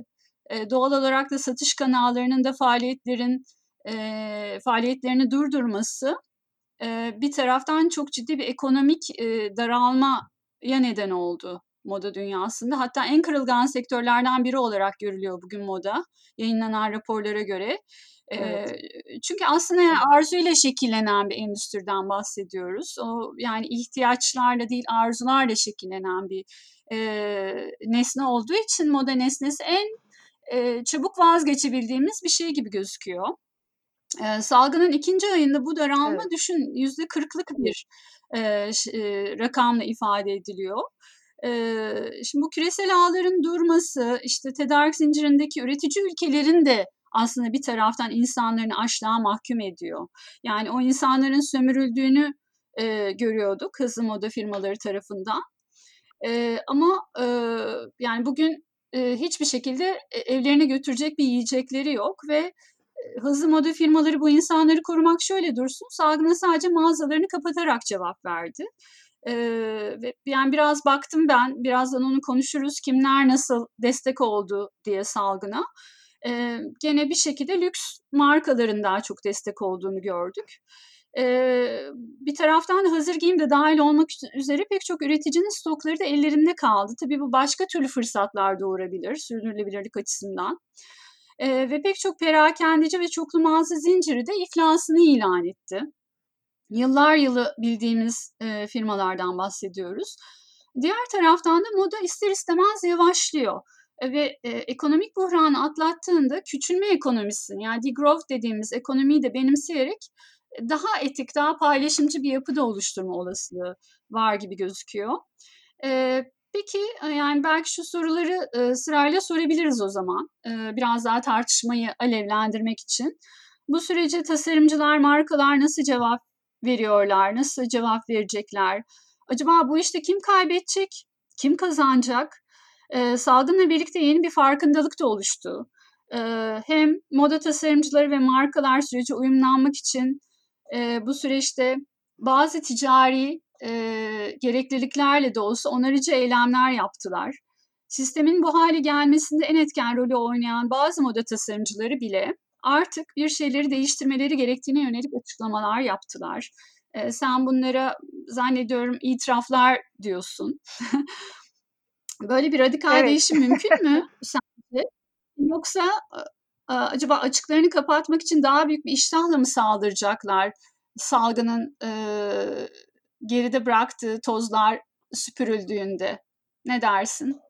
e, doğal olarak da satış kanallarının da faaliyetlerin e, faaliyetlerini durdurması e, bir taraftan çok ciddi bir ekonomik e, daralmaya neden oldu moda dünyasında. Hatta en kırılgan sektörlerden biri olarak görülüyor bugün moda yayınlanan raporlara göre. Evet. E, çünkü aslında yani arzuyla şekillenen bir endüstriden bahsediyoruz. O yani ihtiyaçlarla değil arzularla şekillenen bir e, nesne olduğu için moda nesnesi en e, çabuk vazgeçebildiğimiz bir şey gibi gözüküyor. E, salgının ikinci ayında bu daralma evet. düşün yüzde kırklık bir e, e, rakamla ifade ediliyor. E, şimdi bu küresel ağların durması, işte tedarik zincirindeki üretici ülkelerin de aslında bir taraftan insanların açlığa mahkum ediyor. Yani o insanların sömürüldüğünü e, görüyorduk hızlı moda firmaları tarafından. E, ama e, yani bugün e, hiçbir şekilde e, evlerine götürecek bir yiyecekleri yok ve hızlı moda firmaları bu insanları korumak şöyle dursun salgına sadece mağazalarını kapatarak cevap verdi. Ee, yani biraz baktım ben birazdan onu konuşuruz kimler nasıl destek oldu diye salgına. Ee, gene bir şekilde lüks markaların daha çok destek olduğunu gördük. Ee, bir taraftan hazır giyim de dahil olmak üzere pek çok üreticinin stokları da ellerinde kaldı. Tabii bu başka türlü fırsatlar doğurabilir sürdürülebilirlik açısından. Ee, ve pek çok perakendeci ve çoklu mağaza zinciri de iflasını ilan etti. Yıllar yılı bildiğimiz e, firmalardan bahsediyoruz. Diğer taraftan da moda ister istemez yavaşlıyor ve e, ekonomik buhranı atlattığında küçülme ekonomisini yani degrowth dediğimiz ekonomiyi de benimseyerek daha etik, daha paylaşımcı bir yapı da oluşturma olasılığı var gibi gözüküyor. E, peki yani belki şu soruları e, sırayla sorabiliriz o zaman. E, biraz daha tartışmayı alevlendirmek için. Bu sürece tasarımcılar, markalar nasıl cevap veriyorlar, nasıl cevap verecekler? Acaba bu işte kim kaybedecek, kim kazanacak? E, salgınla birlikte yeni bir farkındalık da oluştu. E, hem moda tasarımcıları ve markalar sürece uyumlanmak için e, bu süreçte bazı ticari e, gerekliliklerle de olsa onarıcı eylemler yaptılar. Sistemin bu hale gelmesinde en etken rolü oynayan bazı moda tasarımcıları bile artık bir şeyleri değiştirmeleri gerektiğine yönelik açıklamalar yaptılar. E, sen bunlara zannediyorum itiraflar diyorsun. Böyle bir radikal evet. değişim mümkün mü sence? Yoksa acaba açıklarını kapatmak için daha büyük bir iştahla mı saldıracaklar salgının e, geride bıraktığı tozlar süpürüldüğünde? Ne dersin?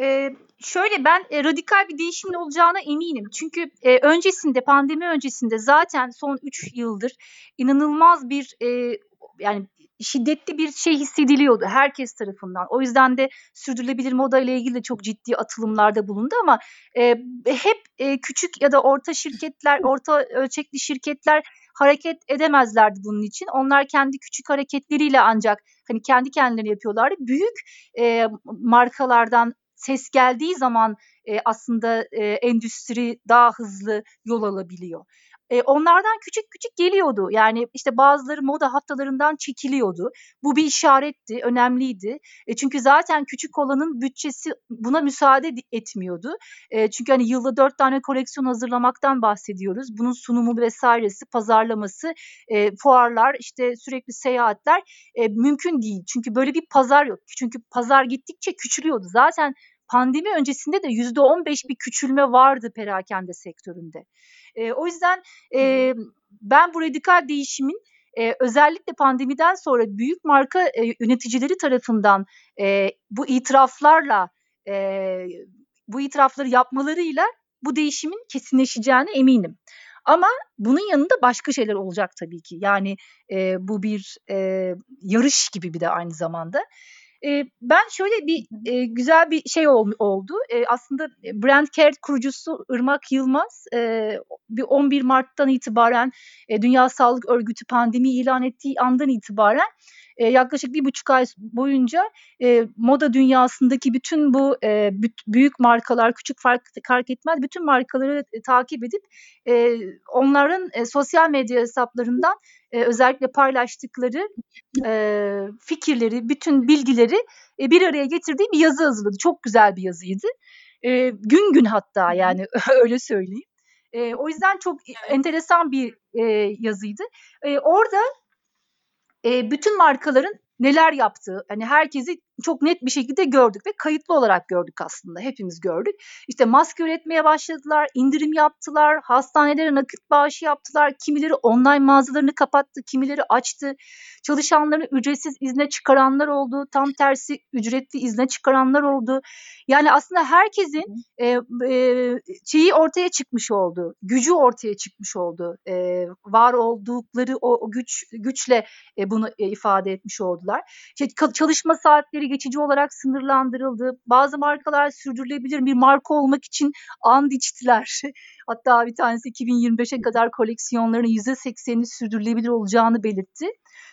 Ee, şöyle ben e, radikal bir değişimin olacağına eminim. Çünkü e, öncesinde pandemi öncesinde zaten son 3 yıldır inanılmaz bir e, yani şiddetli bir şey hissediliyordu herkes tarafından. O yüzden de sürdürülebilir moda ile ilgili de çok ciddi atılımlarda bulundu ama e, hep e, küçük ya da orta şirketler, orta ölçekli şirketler hareket edemezlerdi bunun için. Onlar kendi küçük hareketleriyle ancak hani kendi kendilerine yapıyorlardı. Büyük e, markalardan ses geldiği zaman e, aslında e, endüstri daha hızlı yol alabiliyor. E, onlardan küçük küçük geliyordu. Yani işte bazıları moda haftalarından çekiliyordu. Bu bir işaretti, önemliydi. E, çünkü zaten küçük olanın bütçesi buna müsaade etmiyordu. E, çünkü hani yılda dört tane koleksiyon hazırlamaktan bahsediyoruz. Bunun sunumu vesairesi, pazarlaması, e, fuarlar, işte sürekli seyahatler e, mümkün değil. Çünkü böyle bir pazar yok. Çünkü pazar gittikçe küçülüyordu. Zaten pandemi öncesinde de yüzde on beş bir küçülme vardı perakende sektöründe. E, o yüzden e, ben bu radikal değişimin e, özellikle pandemiden sonra büyük marka e, yöneticileri tarafından e, bu itiraflarla e, bu itirafları yapmalarıyla bu değişimin kesinleşeceğine eminim. Ama bunun yanında başka şeyler olacak tabii ki. Yani e, bu bir e, yarış gibi bir de aynı zamanda. E, ben şöyle bir e, güzel bir şey ol, oldu. E, aslında Brand Care kurucusu Irmak Yılmaz e, bir 11 Mart'tan itibaren e, Dünya Sağlık Örgütü pandemi ilan ettiği andan itibaren e, yaklaşık bir buçuk ay boyunca e, moda dünyasındaki bütün bu e, büyük markalar, küçük fark, fark etmez bütün markaları e, takip edip e, onların e, sosyal medya hesaplarından e, özellikle paylaştıkları e, fikirleri, bütün bilgileri e, bir araya getirdiği bir yazı hazırladı. Çok güzel bir yazıydı. E, gün gün hatta yani öyle söyleyeyim. E, o yüzden çok enteresan bir e, yazıydı. E, orada bütün markaların neler yaptığı hani herkesi çok net bir şekilde gördük ve kayıtlı olarak gördük aslında hepimiz gördük. İşte maske üretmeye başladılar, indirim yaptılar, hastanelere nakit bağışı yaptılar, kimileri online mağazalarını kapattı, kimileri açtı. Çalışanlarını ücretsiz izne çıkaranlar oldu, tam tersi ücretli izne çıkaranlar oldu. Yani aslında herkesin e, e, şeyi ortaya çıkmış oldu, gücü ortaya çıkmış oldu. E, var oldukları o, o güç güçle e, bunu e, ifade etmiş oldular. İşte çalışma saatleri geçici olarak sınırlandırıldı. Bazı markalar sürdürülebilir bir marka olmak için and içtiler. Hatta bir tanesi 2025'e kadar koleksiyonlarının %80'ini sürdürülebilir olacağını belirtti.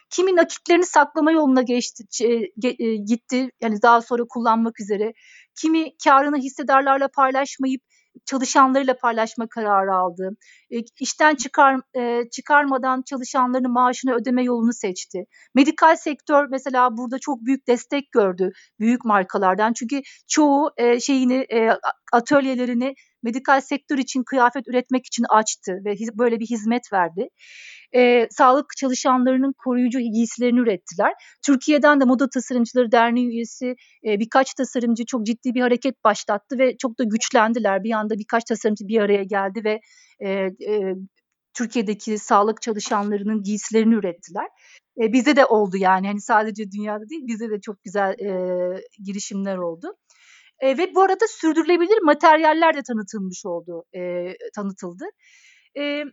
Kimi nakitlerini saklama yoluna geçti, e, gitti. Yani daha sonra kullanmak üzere. Kimi karını hissedarlarla paylaşmayıp çalışanlarıyla paylaşma kararı aldı. E, işten çıkar e, çıkarmadan çalışanlarının maaşını ödeme yolunu seçti. Medikal sektör mesela burada çok büyük destek gördü büyük markalardan. Çünkü çoğu e, şeyini atölyelerini medikal sektör için kıyafet üretmek için açtı ve böyle bir hizmet verdi. E, sağlık çalışanlarının koruyucu giysilerini ürettiler. Türkiye'den de Moda Tasarımcıları Derneği üyesi e, birkaç tasarımcı çok ciddi bir hareket başlattı ve çok da güçlendiler. Bir anda birkaç tasarımcı bir araya geldi ve e, e, Türkiye'deki sağlık çalışanlarının giysilerini ürettiler. E, bize de oldu yani hani sadece dünyada değil bize de çok güzel e, girişimler oldu. E, ve bu arada sürdürülebilir materyaller de tanıtılmış oldu, e, tanıtıldı. E,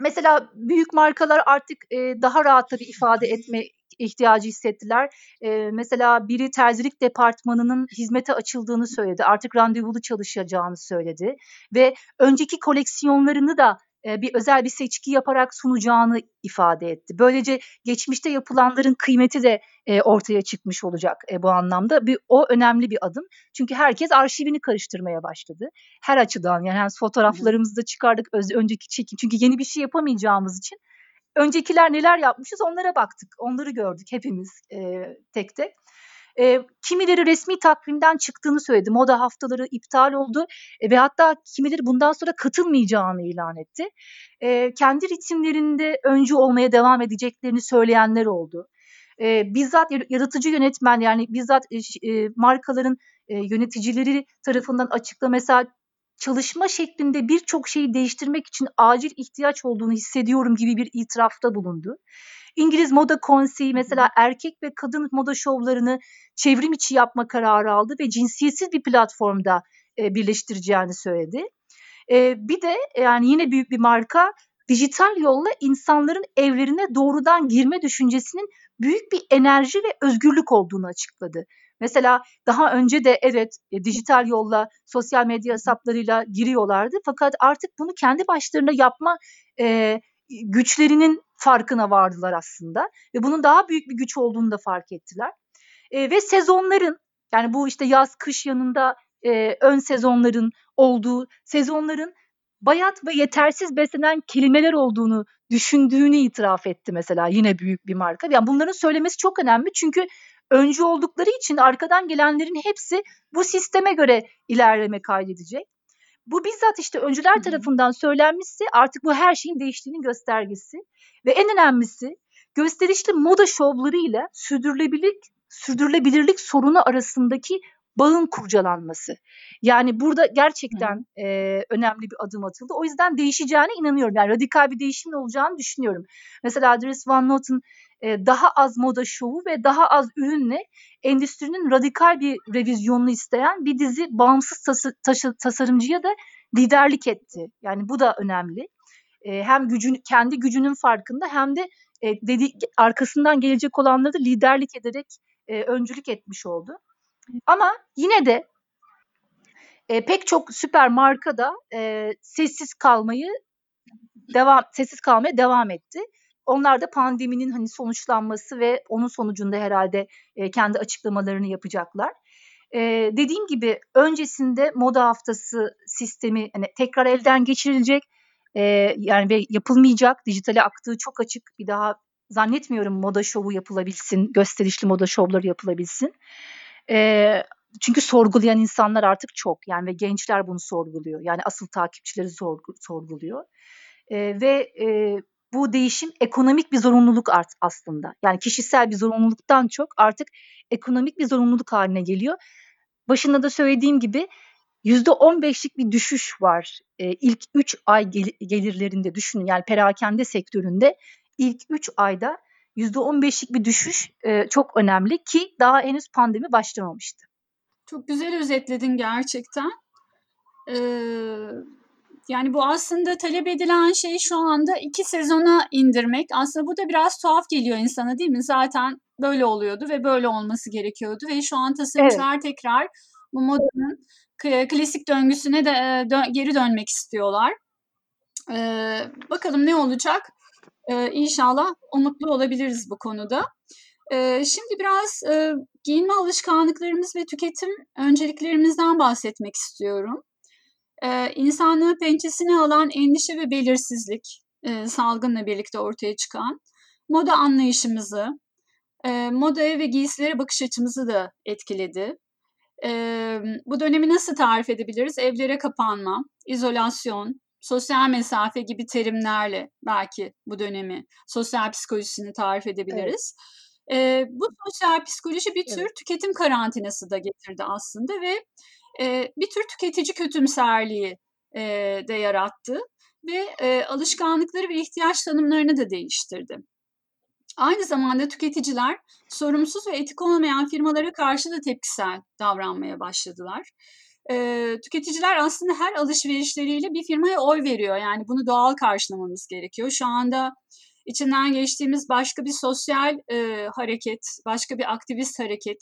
mesela büyük markalar artık e, daha rahat tabii ifade etme ihtiyacı hissettiler. E, mesela biri terzilik departmanının hizmete açıldığını söyledi. Artık randevulu çalışacağını söyledi ve önceki koleksiyonlarını da bir özel bir seçki yaparak sunacağını ifade etti. Böylece geçmişte yapılanların kıymeti de e, ortaya çıkmış olacak e, bu anlamda. Bir, o önemli bir adım. Çünkü herkes arşivini karıştırmaya başladı. Her açıdan yani fotoğraflarımızı da çıkardık öz, önceki çekim. Çünkü yeni bir şey yapamayacağımız için öncekiler neler yapmışız onlara baktık. Onları gördük hepimiz e, tek tek. E, kimileri resmi takvimden çıktığını söyledi. Moda haftaları iptal oldu e, ve hatta kimileri bundan sonra katılmayacağını ilan etti. E, kendi ritimlerinde öncü olmaya devam edeceklerini söyleyenler oldu. E, bizzat yaratıcı yönetmen yani bizzat e, markaların e, yöneticileri tarafından açıkla mesela çalışma şeklinde birçok şeyi değiştirmek için acil ihtiyaç olduğunu hissediyorum gibi bir itirafta bulundu. İngiliz Moda Konseyi mesela erkek ve kadın moda şovlarını çevrim içi yapma kararı aldı ve cinsiyetsiz bir platformda e, birleştireceğini söyledi. E, bir de yani yine büyük bir marka dijital yolla insanların evlerine doğrudan girme düşüncesinin büyük bir enerji ve özgürlük olduğunu açıkladı. Mesela daha önce de evet e, dijital yolla sosyal medya hesaplarıyla giriyorlardı fakat artık bunu kendi başlarına yapma e, güçlerinin farkına vardılar aslında ve bunun daha büyük bir güç olduğunu da fark ettiler. E, ve sezonların yani bu işte yaz kış yanında e, ön sezonların olduğu sezonların bayat ve yetersiz beslenen kelimeler olduğunu düşündüğünü itiraf etti mesela yine büyük bir marka. Yani bunların söylemesi çok önemli çünkü öncü oldukları için arkadan gelenlerin hepsi bu sisteme göre ilerleme kaydedecek. Bu bizzat işte öncüler tarafından söylenmişse artık bu her şeyin değiştiğinin göstergesi. Ve en önemlisi gösterişli moda şovlarıyla sürdürülebilirlik, sürdürülebilirlik sorunu arasındaki bağın kurcalanması. Yani burada gerçekten e, önemli bir adım atıldı. O yüzden değişeceğine inanıyorum. Yani radikal bir değişimin olacağını düşünüyorum. Mesela Dries Van Noten e, daha az moda şovu ve daha az ürünle endüstrinin radikal bir revizyonunu isteyen bir dizi bağımsız tası, taşı, tasarımcıya da liderlik etti. Yani bu da önemli. E, hem gücün kendi gücünün farkında hem de e, dedi, arkasından gelecek olanları da liderlik ederek e, öncülük etmiş oldu. Ama yine de e, pek çok süper marka da e, sessiz kalmayı devam sessiz kalmaya devam etti. Onlar da pandeminin hani sonuçlanması ve onun sonucunda herhalde e, kendi açıklamalarını yapacaklar. E, dediğim gibi öncesinde moda haftası sistemi hani tekrar elden geçirilecek e, yani ve yapılmayacak. Dijitale aktığı çok açık. Bir daha zannetmiyorum moda şovu yapılabilsin, gösterişli moda şovları yapılabilsin. E, çünkü sorgulayan insanlar artık çok yani ve gençler bunu sorguluyor. Yani asıl takipçileri sorgu, sorguluyor. E, ve e, bu değişim ekonomik bir zorunluluk art aslında. Yani kişisel bir zorunluluktan çok artık ekonomik bir zorunluluk haline geliyor. Başında da söylediğim gibi %15'lik bir düşüş var. E, ilk 3 ay gel- gelirlerinde düşünün yani perakende sektöründe ilk 3 ayda %15'lik bir düşüş e, çok önemli ki daha henüz pandemi başlamamıştı. Çok güzel özetledin gerçekten. Ee, yani bu aslında talep edilen şey şu anda iki sezona indirmek. Aslında bu da biraz tuhaf geliyor insana değil mi? Zaten böyle oluyordu ve böyle olması gerekiyordu ve şu an tasarımcılar evet. tekrar bu modanın klasik döngüsüne de dö- geri dönmek istiyorlar. Ee, bakalım ne olacak? Ee, inşallah umutlu olabiliriz bu konuda. Ee, şimdi biraz e, giyinme alışkanlıklarımız ve tüketim önceliklerimizden bahsetmek istiyorum. Ee, insanlığı pençesine alan endişe ve belirsizlik e, salgınla birlikte ortaya çıkan moda anlayışımızı, e, modaya ve giysilere bakış açımızı da etkiledi. E, bu dönemi nasıl tarif edebiliriz? Evlere kapanma, izolasyon, sosyal mesafe gibi terimlerle belki bu dönemi, sosyal psikolojisini tarif edebiliriz. Evet. E, bu sosyal psikoloji bir tür evet. tüketim karantinası da getirdi aslında ve e, bir tür tüketici kötümserliği e, de yarattı ve e, alışkanlıkları ve ihtiyaç tanımlarını da değiştirdi. Aynı zamanda tüketiciler sorumsuz ve etik olmayan firmalara karşı da tepkisel davranmaya başladılar. E, tüketiciler aslında her alışverişleriyle bir firmaya oy veriyor. Yani bunu doğal karşılamamız gerekiyor. Şu anda içinden geçtiğimiz başka bir sosyal e, hareket, başka bir aktivist hareket,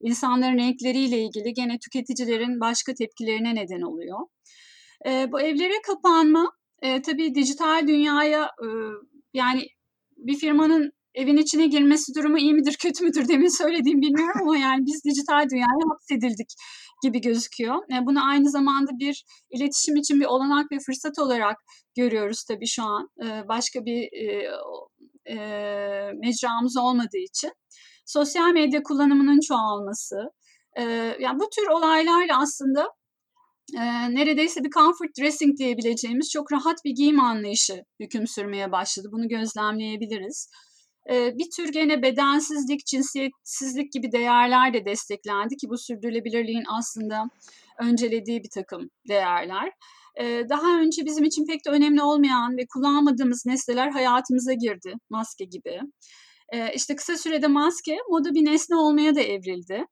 insanların renkleriyle ilgili gene tüketicilerin başka tepkilerine neden oluyor. E, bu evlere kapanma e, tabii dijital dünyaya e, yani bir firmanın evin içine girmesi durumu iyi midir kötü müdür demin söylediğim bilmiyorum ama yani biz dijital dünyaya hapsedildik gibi gözüküyor. E, bunu aynı zamanda bir iletişim için bir olanak ve fırsat olarak görüyoruz tabii şu an. E, başka bir e, e, mecramız olmadığı için. Sosyal medya kullanımının çoğalması, e, yani bu tür olaylarla aslında neredeyse bir comfort dressing diyebileceğimiz çok rahat bir giyim anlayışı hüküm sürmeye başladı. Bunu gözlemleyebiliriz. Bir tür gene bedensizlik, cinsiyetsizlik gibi değerler de desteklendi ki bu sürdürülebilirliğin aslında öncelediği bir takım değerler. Daha önce bizim için pek de önemli olmayan ve kullanmadığımız nesneler hayatımıza girdi, maske gibi. İşte kısa sürede maske moda bir nesne olmaya da evrildi.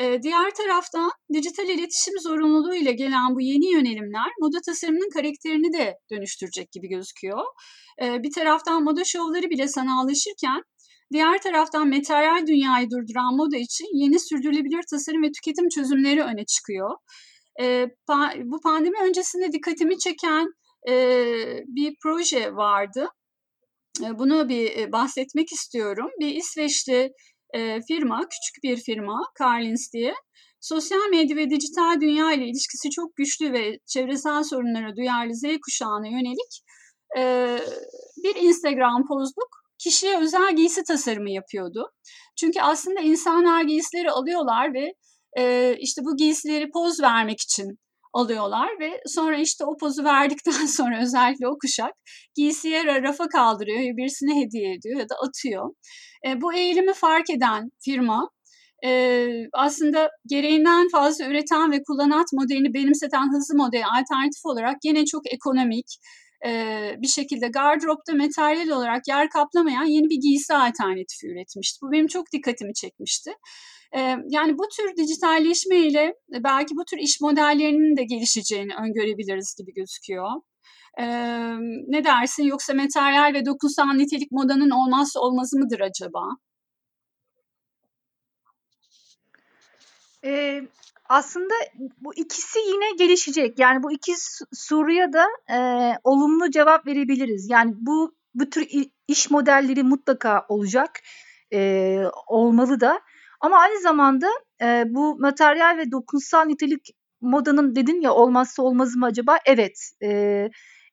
E, diğer taraftan dijital iletişim zorunluluğu ile gelen bu yeni yönelimler moda tasarımının karakterini de dönüştürecek gibi gözüküyor. E, bir taraftan moda şovları bile sanallaşırken diğer taraftan materyal dünyayı durduran moda için yeni sürdürülebilir tasarım ve tüketim çözümleri öne çıkıyor. E, pa, bu pandemi öncesinde dikkatimi çeken e, bir proje vardı. E, bunu bir bahsetmek istiyorum. Bir İsveçli e, firma, küçük bir firma, Carlins diye. Sosyal medya ve dijital dünya ile ilişkisi çok güçlü ve çevresel sorunlara duyarlı Z kuşağına yönelik e, bir Instagram pozluk kişiye özel giysi tasarımı yapıyordu. Çünkü aslında insanlar giysileri alıyorlar ve e, işte bu giysileri poz vermek için alıyorlar ve sonra işte o pozu verdikten sonra özellikle o kuşak giysiye rafa kaldırıyor birisine hediye ediyor ya da atıyor. E, bu eğilimi fark eden firma e, aslında gereğinden fazla üreten ve kullanat modelini benimseten hızlı model alternatif olarak gene çok ekonomik e, bir şekilde gardıropta materyal olarak yer kaplamayan yeni bir giysi alternatifi üretmişti. Bu benim çok dikkatimi çekmişti. Yani bu tür dijitalleşme ile belki bu tür iş modellerinin de gelişeceğini öngörebiliriz gibi gözüküyor. Ne dersin? Yoksa materyal ve dokunsal nitelik modanın olmazsa olmazı mıdır acaba? Ee, aslında bu ikisi yine gelişecek. Yani bu iki soruya da e, olumlu cevap verebiliriz. Yani bu bu tür iş modelleri mutlaka olacak, e, olmalı da. Ama aynı zamanda e, bu materyal ve dokunsal nitelik modanın dedin ya olmazsa olmaz mı acaba? Evet. E,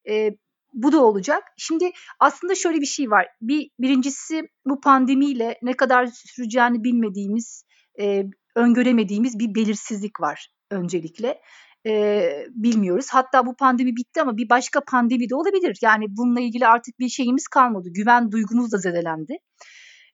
e, bu da olacak. Şimdi aslında şöyle bir şey var. Bir birincisi bu pandemiyle ne kadar süreceğini bilmediğimiz, e, öngöremediğimiz bir belirsizlik var öncelikle. E, bilmiyoruz. Hatta bu pandemi bitti ama bir başka pandemi de olabilir. Yani bununla ilgili artık bir şeyimiz kalmadı. Güven duygumuz da zedelendi.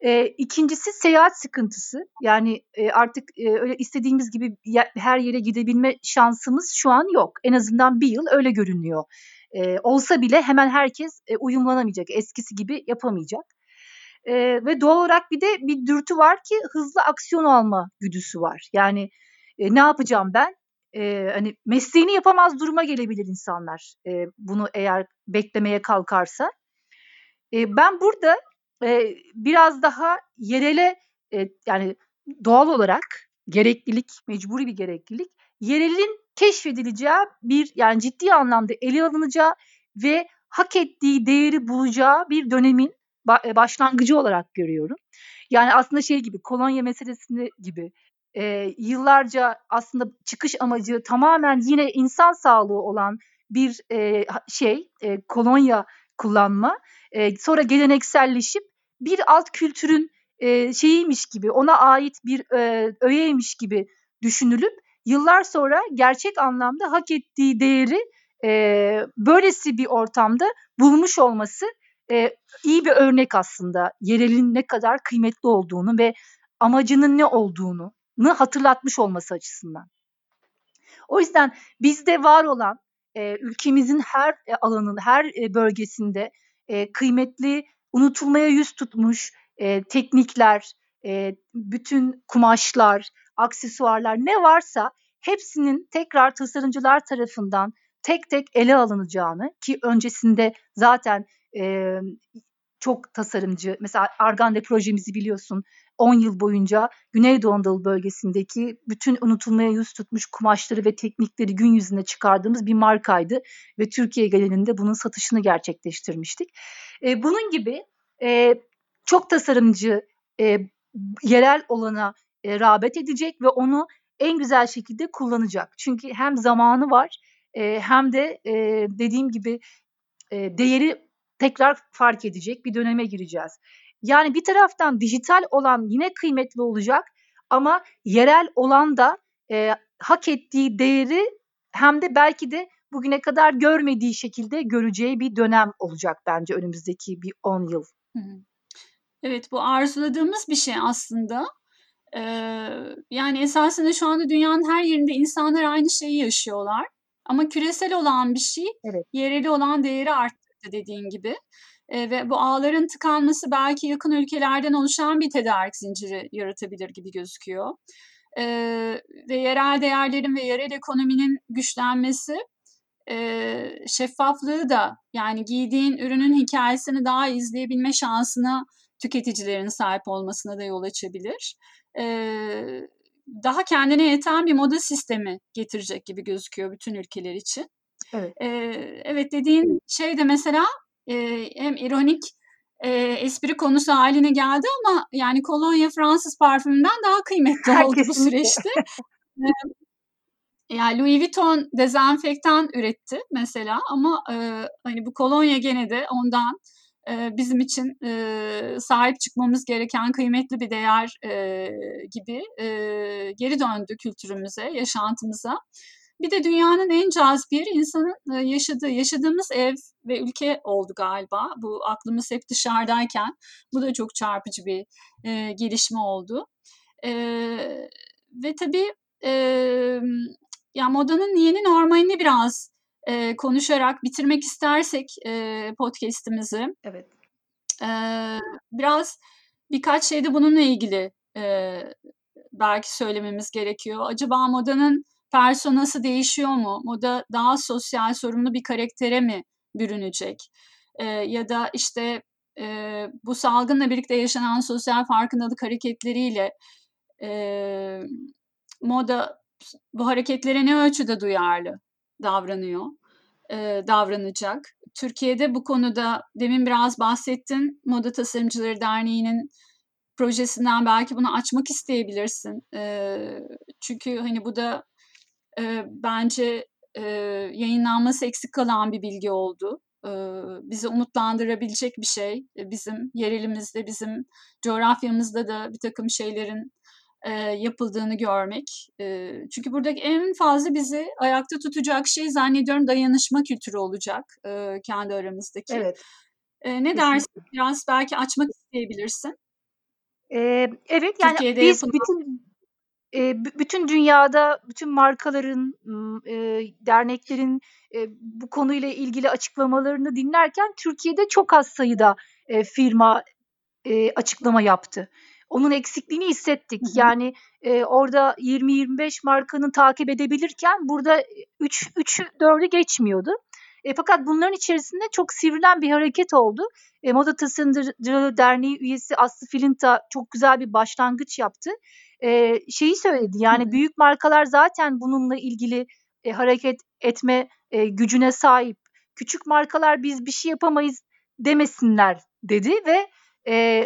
E, ikincisi seyahat sıkıntısı. Yani e, artık e, öyle istediğimiz gibi her yere gidebilme şansımız şu an yok. En azından bir yıl öyle görünüyor. E, olsa bile hemen herkes e, uyumlanamayacak, eskisi gibi yapamayacak. E, ve doğal olarak bir de bir dürtü var ki hızlı aksiyon alma güdüsü var. Yani e, ne yapacağım ben? E, hani mesleğini yapamaz duruma gelebilir insanlar. E, bunu eğer beklemeye kalkarsa. E, ben burada e, biraz daha yerele e, yani doğal olarak gereklilik, mecburi bir gereklilik yerelin keşfedileceği bir yani ciddi anlamda ele alınacağı ve hak ettiği değeri bulacağı bir dönemin başlangıcı olarak görüyorum. Yani aslında şey gibi kolonya meselesinde gibi e, yıllarca aslında çıkış amacı tamamen yine insan sağlığı olan bir e, şey e, kolonya kullanma e, sonra gelenekselleşip bir alt kültürün e, şeyiymiş gibi ona ait bir e, öğeymiş gibi düşünülüp yıllar sonra gerçek anlamda hak ettiği değeri e, böylesi bir ortamda bulmuş olması e, iyi bir örnek aslında yerelin ne kadar kıymetli olduğunu ve amacının ne olduğunu hatırlatmış olması açısından. O yüzden bizde var olan e, ülkemizin her alanın, her bölgesinde e, kıymetli, unutulmaya yüz tutmuş e, teknikler, e, bütün kumaşlar, aksesuarlar ne varsa hepsinin tekrar tasarımcılar tarafından tek tek ele alınacağını ki öncesinde zaten e, çok tasarımcı mesela Argande projemizi biliyorsun 10 yıl boyunca Güneydoğu Anadolu bölgesindeki bütün unutulmaya yüz tutmuş kumaşları ve teknikleri gün yüzüne çıkardığımız bir markaydı ve Türkiye genelinde bunun satışını gerçekleştirmiştik. E, bunun gibi e, çok tasarımcı e, yerel olana e, rağbet edecek ve onu en güzel şekilde kullanacak. Çünkü hem zamanı var e, hem de e, dediğim gibi e, değeri tekrar fark edecek bir döneme gireceğiz. Yani bir taraftan dijital olan yine kıymetli olacak ama yerel olan da e, hak ettiği değeri hem de belki de bugüne kadar görmediği şekilde göreceği bir dönem olacak bence önümüzdeki bir 10 yıl. Evet bu arzuladığımız bir şey aslında. Ee, yani esasında şu anda dünyanın her yerinde insanlar aynı şeyi yaşıyorlar. Ama küresel olan bir şey evet. yereli olan değeri arttırdı dediğin gibi. Ee, ve bu ağların tıkanması belki yakın ülkelerden oluşan bir tedarik zinciri yaratabilir gibi gözüküyor. Ee, ve yerel değerlerin ve yerel ekonominin güçlenmesi e, şeffaflığı da yani giydiğin ürünün hikayesini daha izleyebilme şansına tüketicilerin sahip olmasına da yol açabilir. E, daha kendine yeten bir moda sistemi getirecek gibi gözüküyor bütün ülkeler için. Evet, e, evet dediğin şey de mesela e, hem ironik e, espri konusu haline geldi ama yani kolonya Fransız parfümünden daha kıymetli oldu bu süreçte. Yani Louis Vuitton dezenfektan üretti mesela ama e, hani bu kolonya gene de ondan e, bizim için e, sahip çıkmamız gereken kıymetli bir değer e, gibi e, geri döndü kültürümüze, yaşantımıza. Bir de dünyanın en cazip yeri insanın e, yaşadığı, yaşadığımız ev ve ülke oldu galiba. Bu aklımız hep dışarıdayken bu da çok çarpıcı bir e, gelişme oldu. E, ve tabii e, ya modanın yeni normalini biraz e, konuşarak bitirmek istersek e, podcast'imizi. Evet. E, biraz birkaç şeyde bununla ilgili e, belki söylememiz gerekiyor. Acaba modanın personası değişiyor mu? Moda daha sosyal sorumlu bir karaktere mi bürünecek? E, ya da işte e, bu salgınla birlikte yaşanan sosyal farkındalık hareketleriyle e, moda bu hareketlere ne ölçüde duyarlı davranıyor, e, davranacak. Türkiye'de bu konuda demin biraz bahsettin. Moda Tasarımcıları Derneği'nin projesinden belki bunu açmak isteyebilirsin. E, çünkü hani bu da e, bence e, yayınlanması eksik kalan bir bilgi oldu. E, bizi umutlandırabilecek bir şey. E, bizim yerelimizde, bizim coğrafyamızda da bir takım şeylerin e, yapıldığını görmek. E, çünkü buradaki en fazla bizi ayakta tutacak şey zannediyorum dayanışma kültürü olacak e, kendi aramızdaki. Evet. E, ne dersin? Biraz belki açmak isteyebilirsin. Ee, evet yani Türkiye'de biz yapılan... bütün e, bütün dünyada bütün markaların, e, derneklerin e, bu konuyla ilgili açıklamalarını dinlerken Türkiye'de çok az sayıda e, firma e, açıklama yaptı. Onun eksikliğini hissettik. Hı hı. Yani e, orada 20-25 markanın takip edebilirken burada 3 3 4'ü geçmiyordu. E, fakat bunların içerisinde çok sivrilen bir hareket oldu. E, Moda Tasarımcıları Derneği üyesi Aslı Filinta çok güzel bir başlangıç yaptı. E, şeyi söyledi yani Hı-hı. büyük markalar zaten bununla ilgili e, hareket etme e, gücüne sahip. Küçük markalar biz bir şey yapamayız demesinler dedi ve e,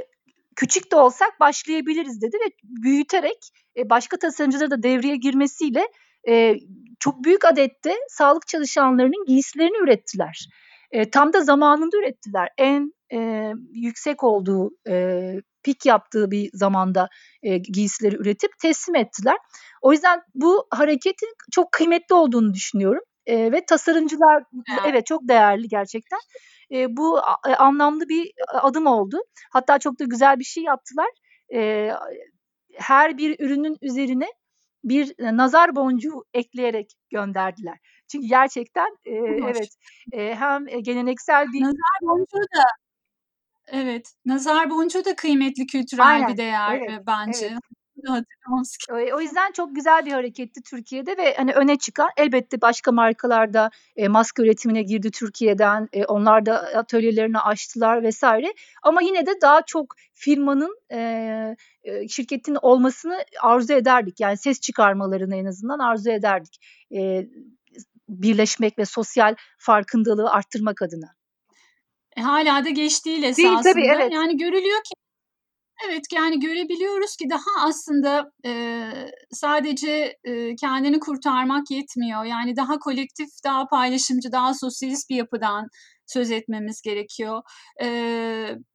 küçük de olsak başlayabiliriz dedi ve büyüterek e, başka tasarımcılara da devreye girmesiyle e, çok büyük adette sağlık çalışanlarının giysilerini ürettiler. E, tam da zamanında ürettiler. En e, yüksek olduğu, e, pik yaptığı bir zamanda e, giysileri üretip teslim ettiler. O yüzden bu hareketin çok kıymetli olduğunu düşünüyorum. E, ve tasarımcılar evet. evet çok değerli gerçekten e, bu e, anlamlı bir adım oldu. Hatta çok da güzel bir şey yaptılar. E, her bir ürünün üzerine bir nazar boncuğu ekleyerek gönderdiler. Çünkü gerçekten e, evet e, hem geleneksel bir nazar boncuğu da evet nazar boncuğu da kıymetli kültürel Aynen, bir değer evet, bence. Evet. O yüzden çok güzel bir hareketti Türkiye'de ve hani öne çıkan elbette başka markalarda e, maske üretimine girdi Türkiye'den. E, onlar da atölyelerini açtılar vesaire. Ama yine de daha çok firmanın e, şirketin olmasını arzu ederdik. Yani ses çıkarmalarını en azından arzu ederdik. E, birleşmek ve sosyal farkındalığı arttırmak adına. E, hala da geç değil esasında. Değil, tabii, evet. Yani görülüyor ki Evet, yani görebiliyoruz ki daha aslında e, sadece e, kendini kurtarmak yetmiyor. Yani daha kolektif, daha paylaşımcı, daha sosyalist bir yapıdan söz etmemiz gerekiyor. E,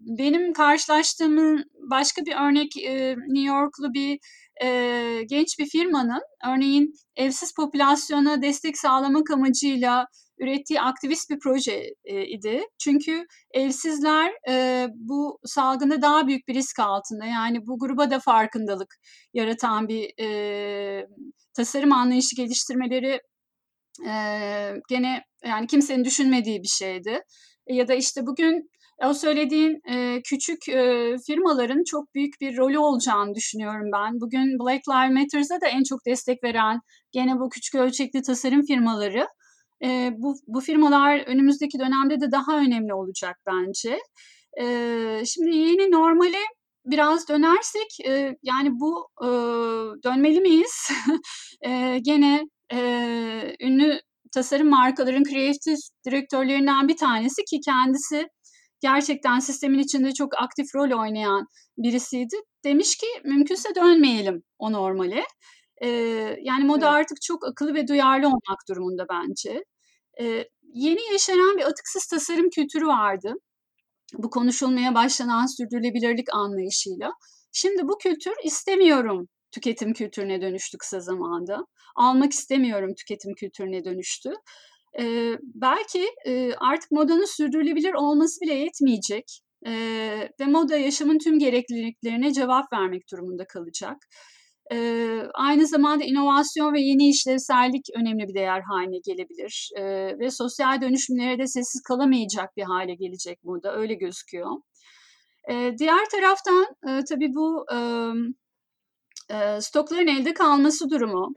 benim karşılaştığım başka bir örnek e, New Yorklu bir e, genç bir firmanın örneğin evsiz popülasyona destek sağlamak amacıyla ürettiği aktivist bir proje e, idi. Çünkü evsizler e, bu salgında daha büyük bir risk altında. Yani bu gruba da farkındalık yaratan bir e, tasarım anlayışı geliştirmeleri e, gene yani kimsenin düşünmediği bir şeydi. Ya da işte bugün o söylediğin e, küçük e, firmaların çok büyük bir rolü olacağını düşünüyorum ben. Bugün Black Lives Matter'da da en çok destek veren gene bu küçük ölçekli tasarım firmaları e, bu, bu firmalar önümüzdeki dönemde de daha önemli olacak bence. E, şimdi yeni normale biraz dönersek e, yani bu e, dönmeli miyiz? e, gene e, ünlü tasarım markaların kreatif direktörlerinden bir tanesi ki kendisi gerçekten sistemin içinde çok aktif rol oynayan birisiydi. Demiş ki mümkünse dönmeyelim o normale. E, yani moda evet. artık çok akıllı ve duyarlı olmak durumunda bence. E, yeni yaşanan bir atıksız tasarım kültürü vardı. Bu konuşulmaya başlanan sürdürülebilirlik anlayışıyla. Şimdi bu kültür istemiyorum tüketim kültürüne dönüştü kısa zamanda. Almak istemiyorum tüketim kültürüne dönüştü. Ee, belki e, artık modanın sürdürülebilir olması bile yetmeyecek e, ve moda yaşamın tüm gerekliliklerine cevap vermek durumunda kalacak. E, aynı zamanda inovasyon ve yeni işlevsellik önemli bir değer haline gelebilir. E, ve sosyal dönüşümlere de sessiz kalamayacak bir hale gelecek burada, öyle gözüküyor. E, diğer taraftan e, tabii bu e, e, stokların elde kalması durumu,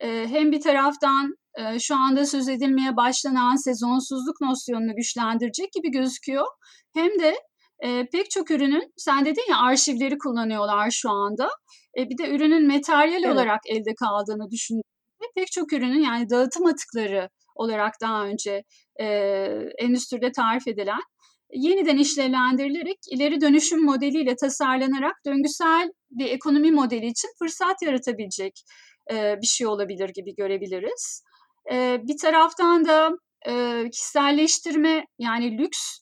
e, hem bir taraftan e, şu anda söz edilmeye başlanan sezonsuzluk nosyonunu güçlendirecek gibi gözüküyor. Hem de e, pek çok ürünün, sen dedin ya arşivleri kullanıyorlar şu anda. E, bir de ürünün materyal evet. olarak elde kaldığını düşündüğümde pek çok ürünün yani dağıtım atıkları olarak daha önce e, endüstride tarif edilen yeniden işlevlendirilerek ileri dönüşüm modeliyle tasarlanarak döngüsel bir ekonomi modeli için fırsat yaratabilecek e, bir şey olabilir gibi görebiliriz. E, bir taraftan da e, kişiselleştirme yani lüks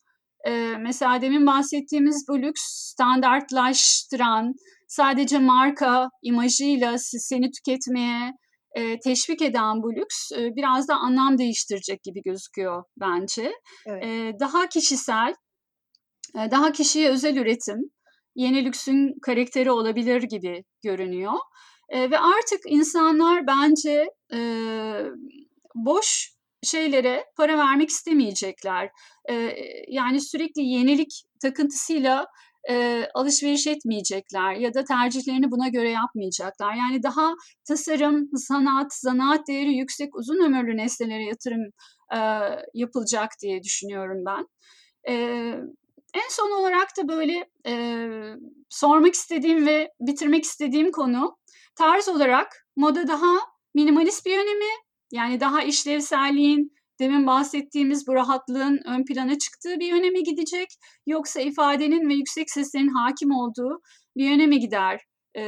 e, mesela demin bahsettiğimiz bu lüks standartlaştıran sadece marka imajıyla seni tüketmeye e, teşvik eden bu lüks e, biraz da anlam değiştirecek gibi gözüküyor bence. Evet. E, daha kişisel, e, daha kişiye özel üretim, yeni lüksün karakteri olabilir gibi görünüyor. E, ve artık insanlar bence e, boş şeylere para vermek istemeyecekler. E, yani sürekli yenilik takıntısıyla e, alışveriş etmeyecekler ya da tercihlerini buna göre yapmayacaklar. Yani daha tasarım, sanat, zanaat değeri yüksek uzun ömürlü nesnelere yatırım e, yapılacak diye düşünüyorum ben. E, en son olarak da böyle e, sormak istediğim ve bitirmek istediğim konu tarz olarak moda daha minimalist bir yönemi yani daha işlevselliğin demin bahsettiğimiz bu rahatlığın ön plana çıktığı bir yöne mi gidecek yoksa ifadenin ve yüksek seslerin hakim olduğu bir yöne mi gider e,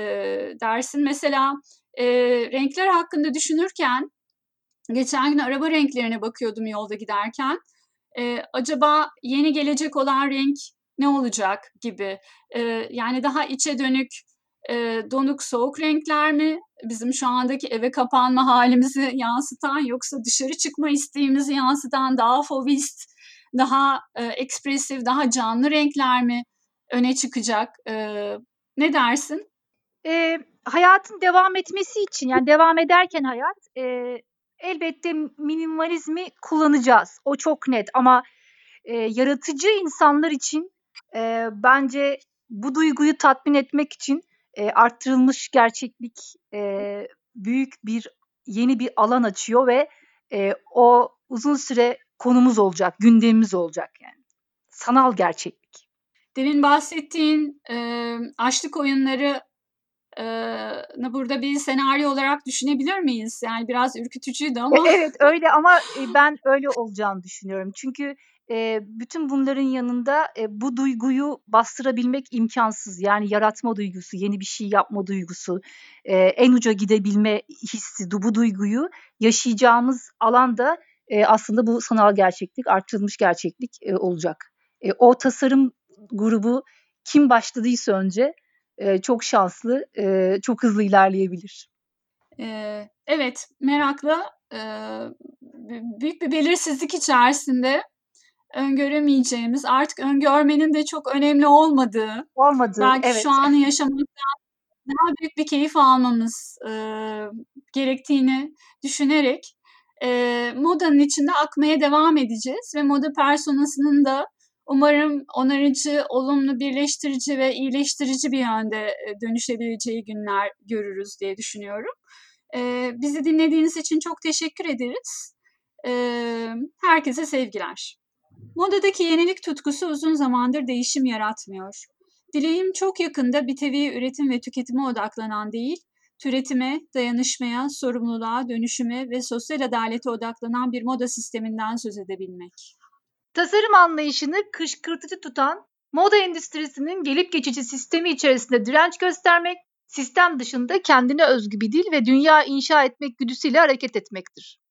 dersin. Mesela e, renkler hakkında düşünürken geçen gün araba renklerine bakıyordum yolda giderken. E, acaba yeni gelecek olan renk ne olacak gibi. E, yani daha içe dönük, e, donuk soğuk renkler mi bizim şu andaki eve kapanma halimizi yansıtan yoksa dışarı çıkma isteğimizi yansıtan daha fovist, daha e, ekspresif, daha canlı renkler mi öne çıkacak? E, ne dersin? E, hayatın devam etmesi için yani devam ederken hayat e, elbette minimalizmi kullanacağız. O çok net ama e, yaratıcı insanlar için e, bence bu duyguyu tatmin etmek için e, arttırılmış gerçeklik e, büyük bir yeni bir alan açıyor ve e, o uzun süre konumuz olacak, gündemimiz olacak yani. Sanal gerçeklik. Demin bahsettiğin e, açlık oyunları e, burada bir senaryo olarak düşünebilir miyiz? Yani biraz ürkütücüydü ama. E, evet öyle ama ben öyle olacağını düşünüyorum. Çünkü e, bütün bunların yanında e, bu duyguyu bastırabilmek imkansız. Yani yaratma duygusu, yeni bir şey yapma duygusu, e, en uca gidebilme hissi, bu duyguyu yaşayacağımız alanda e, aslında bu sanal gerçeklik, artırılmış gerçeklik e, olacak. E, o tasarım grubu kim başladıysa önce e, çok şanslı, e, çok hızlı ilerleyebilir. Evet, merakla büyük bir belirsizlik içerisinde öngöremeyeceğimiz, artık öngörmenin de çok önemli olmadığı, olmadığı belki evet. şu anı yaşamaktan daha büyük bir keyif almamız e, gerektiğini düşünerek e, modanın içinde akmaya devam edeceğiz ve moda personasının da umarım onarıcı, olumlu, birleştirici ve iyileştirici bir yönde dönüşebileceği günler görürüz diye düşünüyorum. E, bizi dinlediğiniz için çok teşekkür ederiz. E, herkese sevgiler. Modadaki yenilik tutkusu uzun zamandır değişim yaratmıyor. Dileğim çok yakında bir üretim ve tüketime odaklanan değil, türetime, dayanışmaya, sorumluluğa, dönüşüme ve sosyal adalete odaklanan bir moda sisteminden söz edebilmek. Tasarım anlayışını kışkırtıcı tutan moda endüstrisinin gelip geçici sistemi içerisinde direnç göstermek, sistem dışında kendine özgü bir dil ve dünya inşa etmek güdüsüyle hareket etmektir.